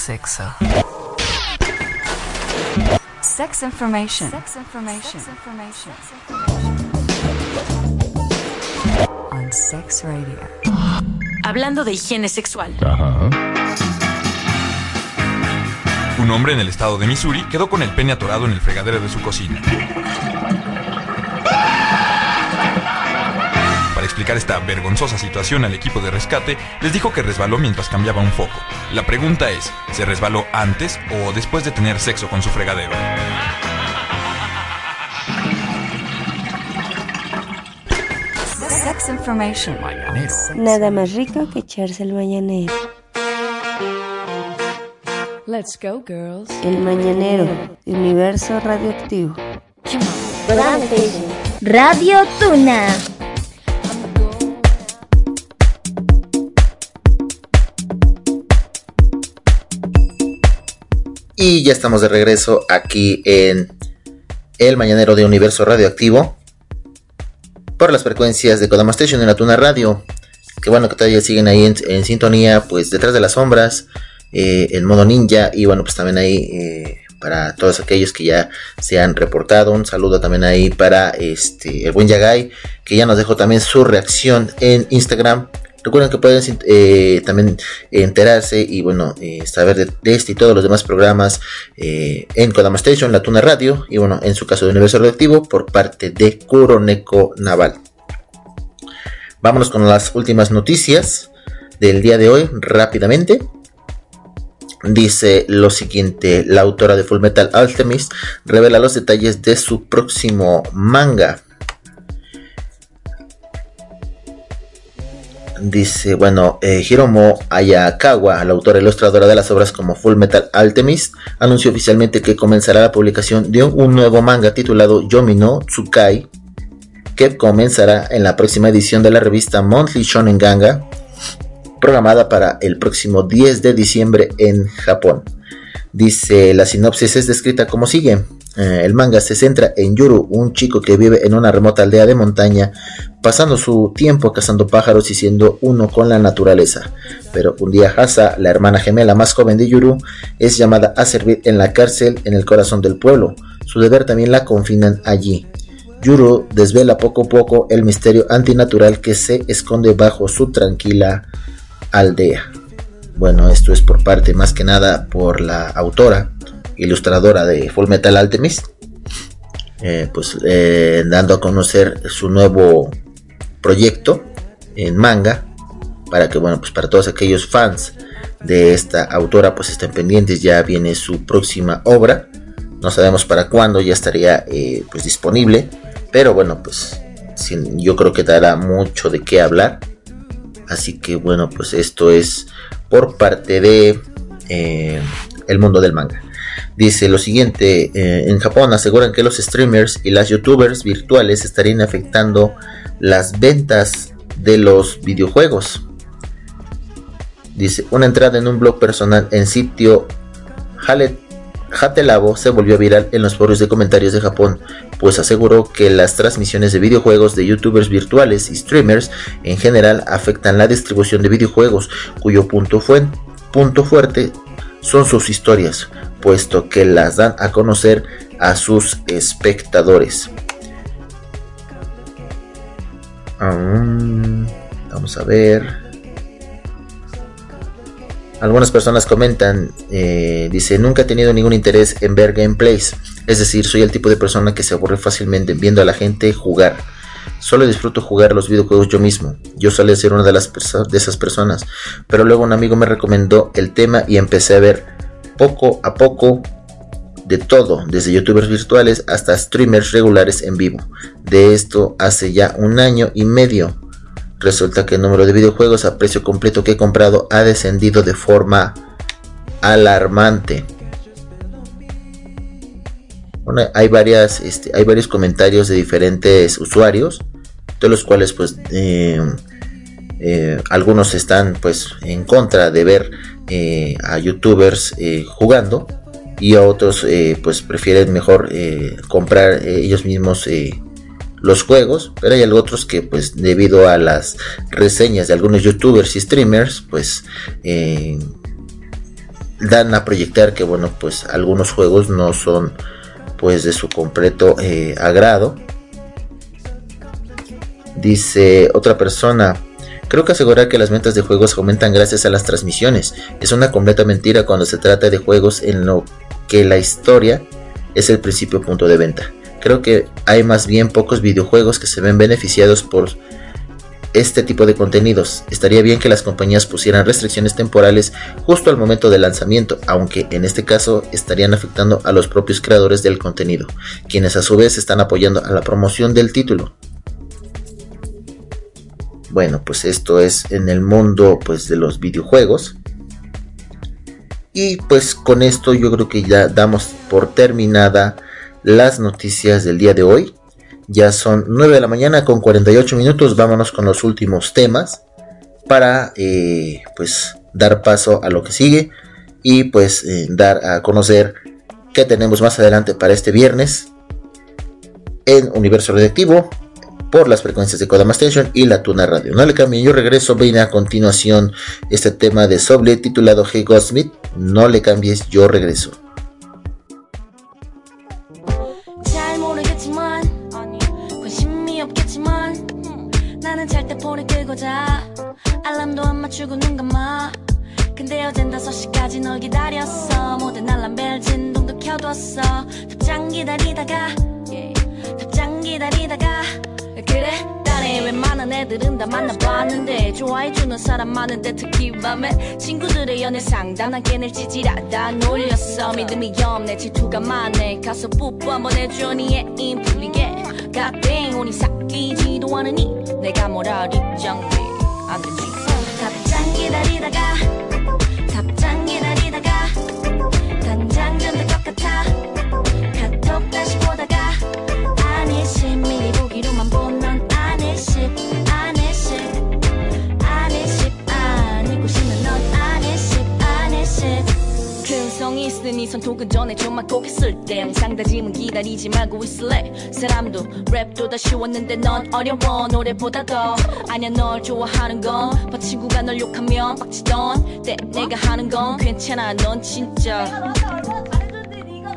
Sexo. Sex information. Sex information. On Sex Radio. Hablando de higiene sexual. Un hombre en el estado de Missouri quedó con el pene atorado en el fregadero de su cocina. Para explicar esta vergonzosa situación al equipo de rescate, les dijo que resbaló mientras cambiaba un foco. La pregunta es, ¿se resbaló antes o después de tener sexo con su fregadero? Sex information. Nada más rico que echarse el mañanero. Let's go, girls. El mañanero, universo radioactivo. Radio Tuna. Y ya estamos de regreso aquí en el Mañanero de Universo Radioactivo. Por las frecuencias de Kodama Station en la Tuna Radio. Que bueno que todavía siguen ahí en, sintonía, pues detrás de las sombras, eh, en modo ninja. Y bueno, pues también ahí eh, para todos aquellos que ya se han reportado. Un saludo también ahí para este el buen Yagai, que ya nos dejó también su reacción en Instagram. Recuerden que pueden eh, también enterarse y bueno, eh, saber de, de, este y todos los demás programas eh, en Kodama Station, la Tuna Radio y bueno, en su caso de Universo Radioactivo por parte de Kuroneko Naval. Vámonos con las últimas noticias del día de hoy rápidamente. dice lo siguiente, la autora de Full Metal Alchemist revela los detalles de su próximo manga. Dice, bueno, eh, Hiromo Ayakawa, la autora ilustradora de las obras como Full Metal Alchemist, anunció oficialmente que comenzará la publicación de un, nuevo manga titulado Yomi no Tsukai, que comenzará en la próxima edición de la revista Monthly Shonen Ganga, programada para el próximo 10 de diciembre en Japón. Dice, la sinopsis es descrita como sigue. Eh, el manga se centra en Yuru, un chico que vive en una remota aldea de montaña, pasando su tiempo cazando pájaros y siendo uno con la naturaleza. Pero un día Hasa, la hermana gemela más joven de Yuru, es llamada a servir en la cárcel en el corazón del pueblo. Su deber también la confinan allí. Yuru desvela poco a poco el misterio antinatural que se esconde bajo su tranquila aldea. Bueno, esto es por parte más que nada por la autora, ilustradora de Full Metal Alchemist, eh, pues eh, dando a conocer su nuevo proyecto en manga, para que bueno, pues para todos aquellos fans de esta autora pues estén pendientes, ya viene su próxima obra, no sabemos para cuándo ya estaría eh, pues disponible, pero bueno, pues yo creo que dará mucho de qué hablar. Así que bueno, pues esto es por parte de el mundo del manga. Dice lo siguiente, eh, en Japón aseguran que los streamers y las youtubers virtuales estarían afectando las ventas de los videojuegos. Dice, una entrada en un blog personal en sitio Hatelabo se volvió viral en los foros de comentarios de Japón, pues aseguró que las transmisiones de videojuegos de youtubers virtuales y streamers en general afectan la distribución de videojuegos, cuyo punto, fue- punto fuerte son sus historias, puesto que las dan a conocer a sus espectadores. Vamos a ver. Algunas personas comentan, eh, dice, nunca he tenido ningún interés en ver gameplays. Es decir, soy el tipo de persona que se aburre fácilmente viendo a la gente jugar. Solo disfruto jugar los videojuegos yo mismo. Yo solía ser una de, las de esas personas. Pero luego un amigo me recomendó el tema y empecé a ver poco a poco de todo, desde youtubers virtuales hasta streamers regulares en vivo. De esto hace ya un año y medio. Resulta que el número de videojuegos a precio completo que he comprado ha descendido de forma alarmante. Hay este, hay varios comentarios de diferentes usuarios, de los cuales, pues, eh, eh, algunos están, pues, en contra de ver eh, a YouTubers jugando y a otros, pues, prefieren mejor comprar ellos mismos los juegos, pero hay otros que, pues, debido a las reseñas de algunos YouTubers y streamers, pues, dan a proyectar que, bueno, pues, algunos juegos no son pues de su completo agrado. Dice otra persona, creo que asegurar que las ventas de juegos aumentan gracias a las transmisiones es una completa mentira cuando se trata de juegos en lo que la historia es el principio punto de venta. Creo que hay más bien pocos videojuegos que se ven beneficiados por este tipo de contenidos. Estaría bien que las compañías pusieran restricciones temporales justo al momento del lanzamiento, aunque en este caso estarían afectando a los propios creadores del contenido, quienes a su vez están apoyando a la promoción del título. Bueno, pues esto es en el mundo pues de los videojuegos. Y pues con esto yo creo que ya damos por terminada las noticias del día de hoy. Ya son 9 de la mañana con 48 minutos. Vámonos con los últimos temas para eh, pues dar paso a lo que sigue y pues eh, dar a conocer qué tenemos más adelante para este viernes en Universo Radioactivo por las frecuencias de Kodama Station y la Tuna Radio. No le cambien, yo regreso. Viene a continuación este tema de Soble titulado Hey Goldsmith. No le cambies, yo regreso. 잘 모르겠지만 관심이 없겠지만 나는 잘 때 폰을 끄고 자 알람도 안 맞추고 눈 감아 근데 어젠 5시까지 널 기다렸어 모든 알람벨 진동도 켜뒀어 답장 기다리다가 답장 기다리다가 그래? 미안해 웬만한 애들은 다 만나봤는데 좋아해주는 사람 많은데 특히 밤에 친구들의 연애 난 걔네 찌질하다 놀렸어. 믿음이 없네. 질투가 많네. 가서 뽀뽀 한번 해줘 니 애인 풀리게. 갓땡 우리 사귀지도 않으니 내가 뭐라 입장비 안 되지 답장 기다리다가 있으니 손톱은 전에 좀만 꼭 했을 때 항상 다짐은 기다리지 말고 있을래? 사람도 랩도 다 쉬웠는데 넌 어려워. 노래보다 더 아니야 널 좋아하는 건봐 친구가 널 욕하면 빡치던 때 내가 하는 건. 괜찮아 넌 진짜.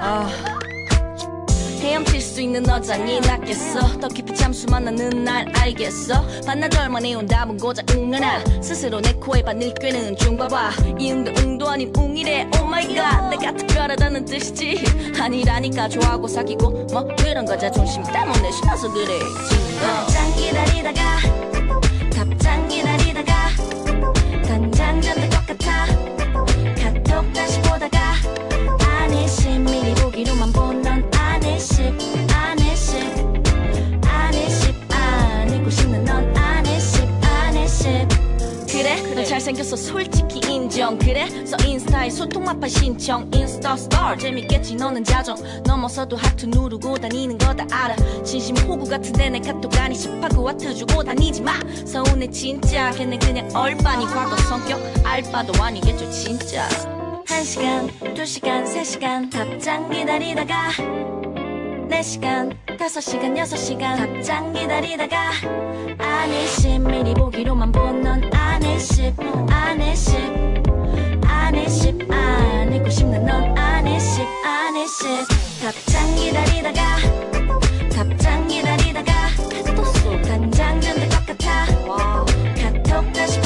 아 헤엄칠 수 있는 여자니 낫겠어. 더 깊이 잠수 만나는 날 알겠어. 반나절만 해온 답은 고작 응하나. 스스로 내 코에 바늘 꿰는 중 봐봐. 이 응도 응도 아닌 웅이래. 오마이갓 내가 특별하다는 뜻이지. 아니라니까 좋아하고 사귀고 뭐 그런 거 자존심 때문에 싫어서 그래 답장 기다리다가 잘생겼어 솔직히 인정. 그래서 인스타에 소통 마파 신청. 인스타 스타 재밌겠지 너는 자정. 넘어서도 하트 누르고 다니는 거 다 알아. 진심 호구 같은데 내 카톡 아니 힙하고 하트 주고 다니지 마. 서운해 진짜. 걔네 그냥 얼반이 과거 성격. 알바도 아니겠죠 진짜. 한 시간, 두 시간, 세 시간. 답장 기다리다가 네 시간, 다섯 시간, 여섯 시간 답장 기다리다가 아니십 미리 보기로만 본넌 아니십 아니십 아니십 아니고 싶는 넌 아니십 아니십 답장 기다리다가 답장 기다리다가 전될 것 같아. 카톡 다시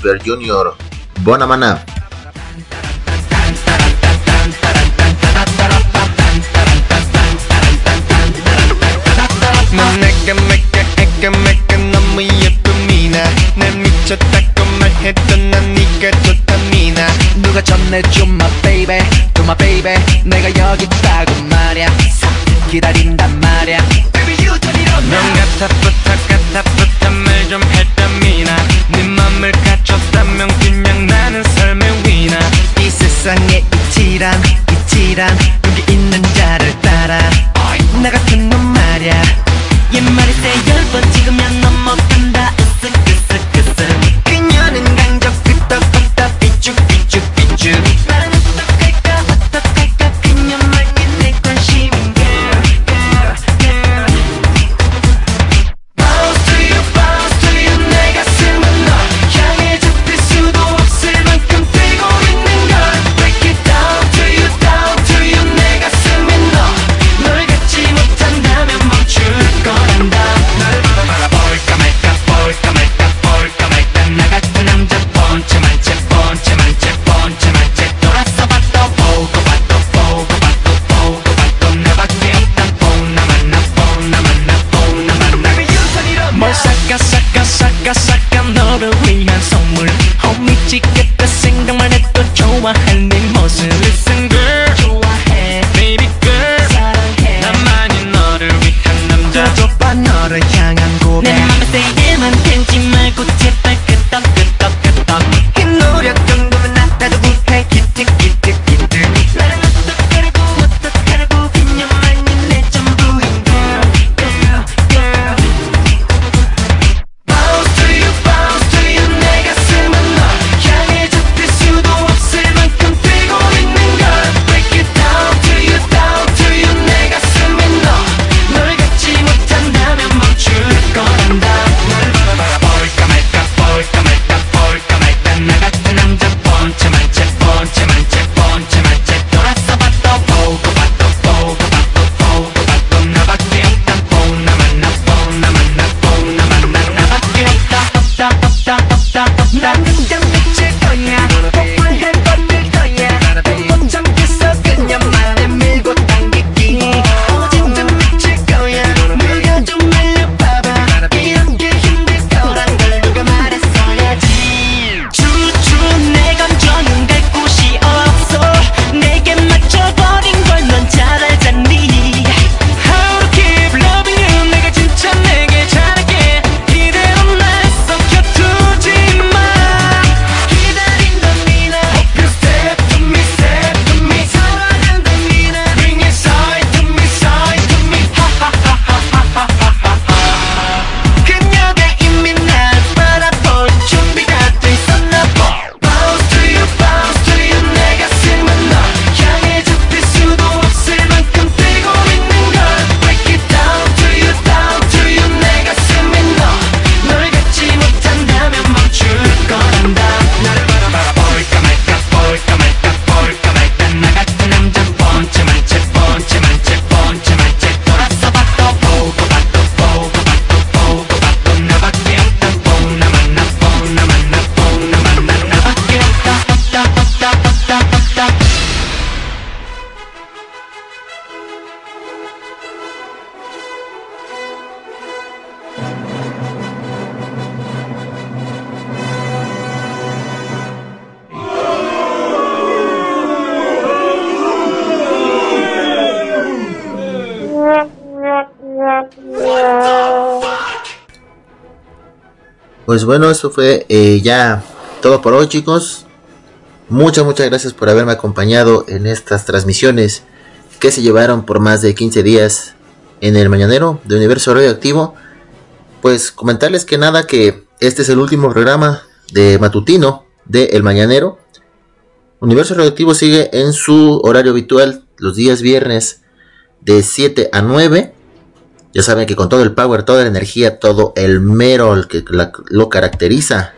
Super Junior. Bonamana. 넌 Pues bueno, eso fue eh, ya todo por hoy, chicos. Muchas, muchas gracias por haberme acompañado en estas transmisiones que se llevaron por más de 15 días en el Mañanero de Universo Radioactivo. Pues comentarles que nada, que este es el último programa de matutino de El Mañanero. Universo Radioactivo sigue en su horario habitual los días viernes de 7 a 9. Ya saben que con todo el power, toda la energía, todo el mero que la- lo caracteriza.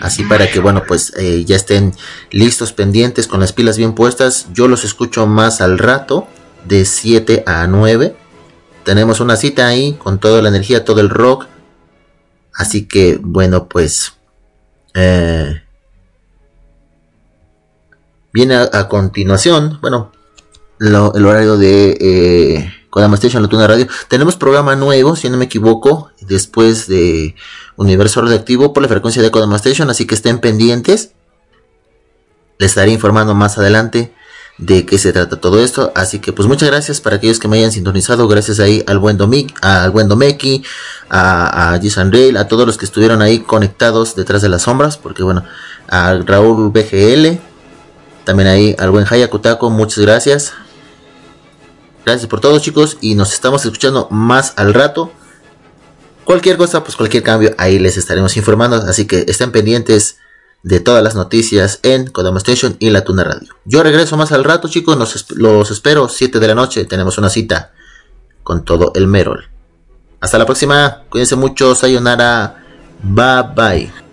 Así para que, bueno, pues eh, ya estén listos, pendientes, con las pilas bien puestas. Yo los escucho más al rato, de 7 a 9. Tenemos una cita ahí con toda la energía, todo el rock. Así que, bueno, pues... eh, viene a, continuación, bueno, el horario de eh, Station, la Tuna Radio. Tenemos programa nuevo, si no me equivoco, después de Universo Radioactivo por la frecuencia de Kodama Station, así que estén pendientes. Les estaré informando más adelante de qué se trata todo esto. Así que pues muchas gracias para aquellos que me hayan sintonizado. Gracias ahí al buen Domic, al buen Domeki, a, a Jason Rail, a todos los que estuvieron ahí conectados detrás de las sombras. Porque bueno, a Raúl BGL, también ahí al buen Hayakutako, muchas gracias. Gracias por todo chicos y nos estamos escuchando más al rato. Cualquier cosa, pues cualquier cambio, ahí les estaremos informando. Así que estén pendientes de todas las noticias en Kodama Station y La Tuna Radio. Yo regreso más al rato chicos, los espero 7 de la noche, tenemos una cita con todo el Merol. Hasta la próxima, cuídense mucho, sayonara, bye bye.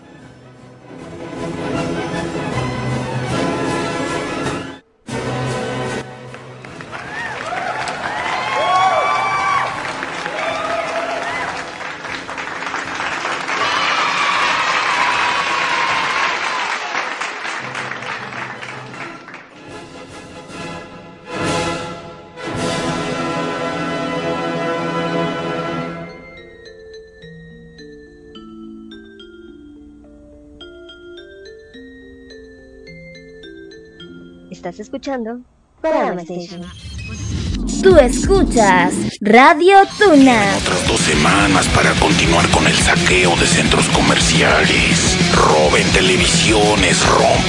Escuchando Station. Tú escuchas Radio Tuna. Otras dos semanas para continuar con el saqueo de centros comerciales. Roben televisiones, rompan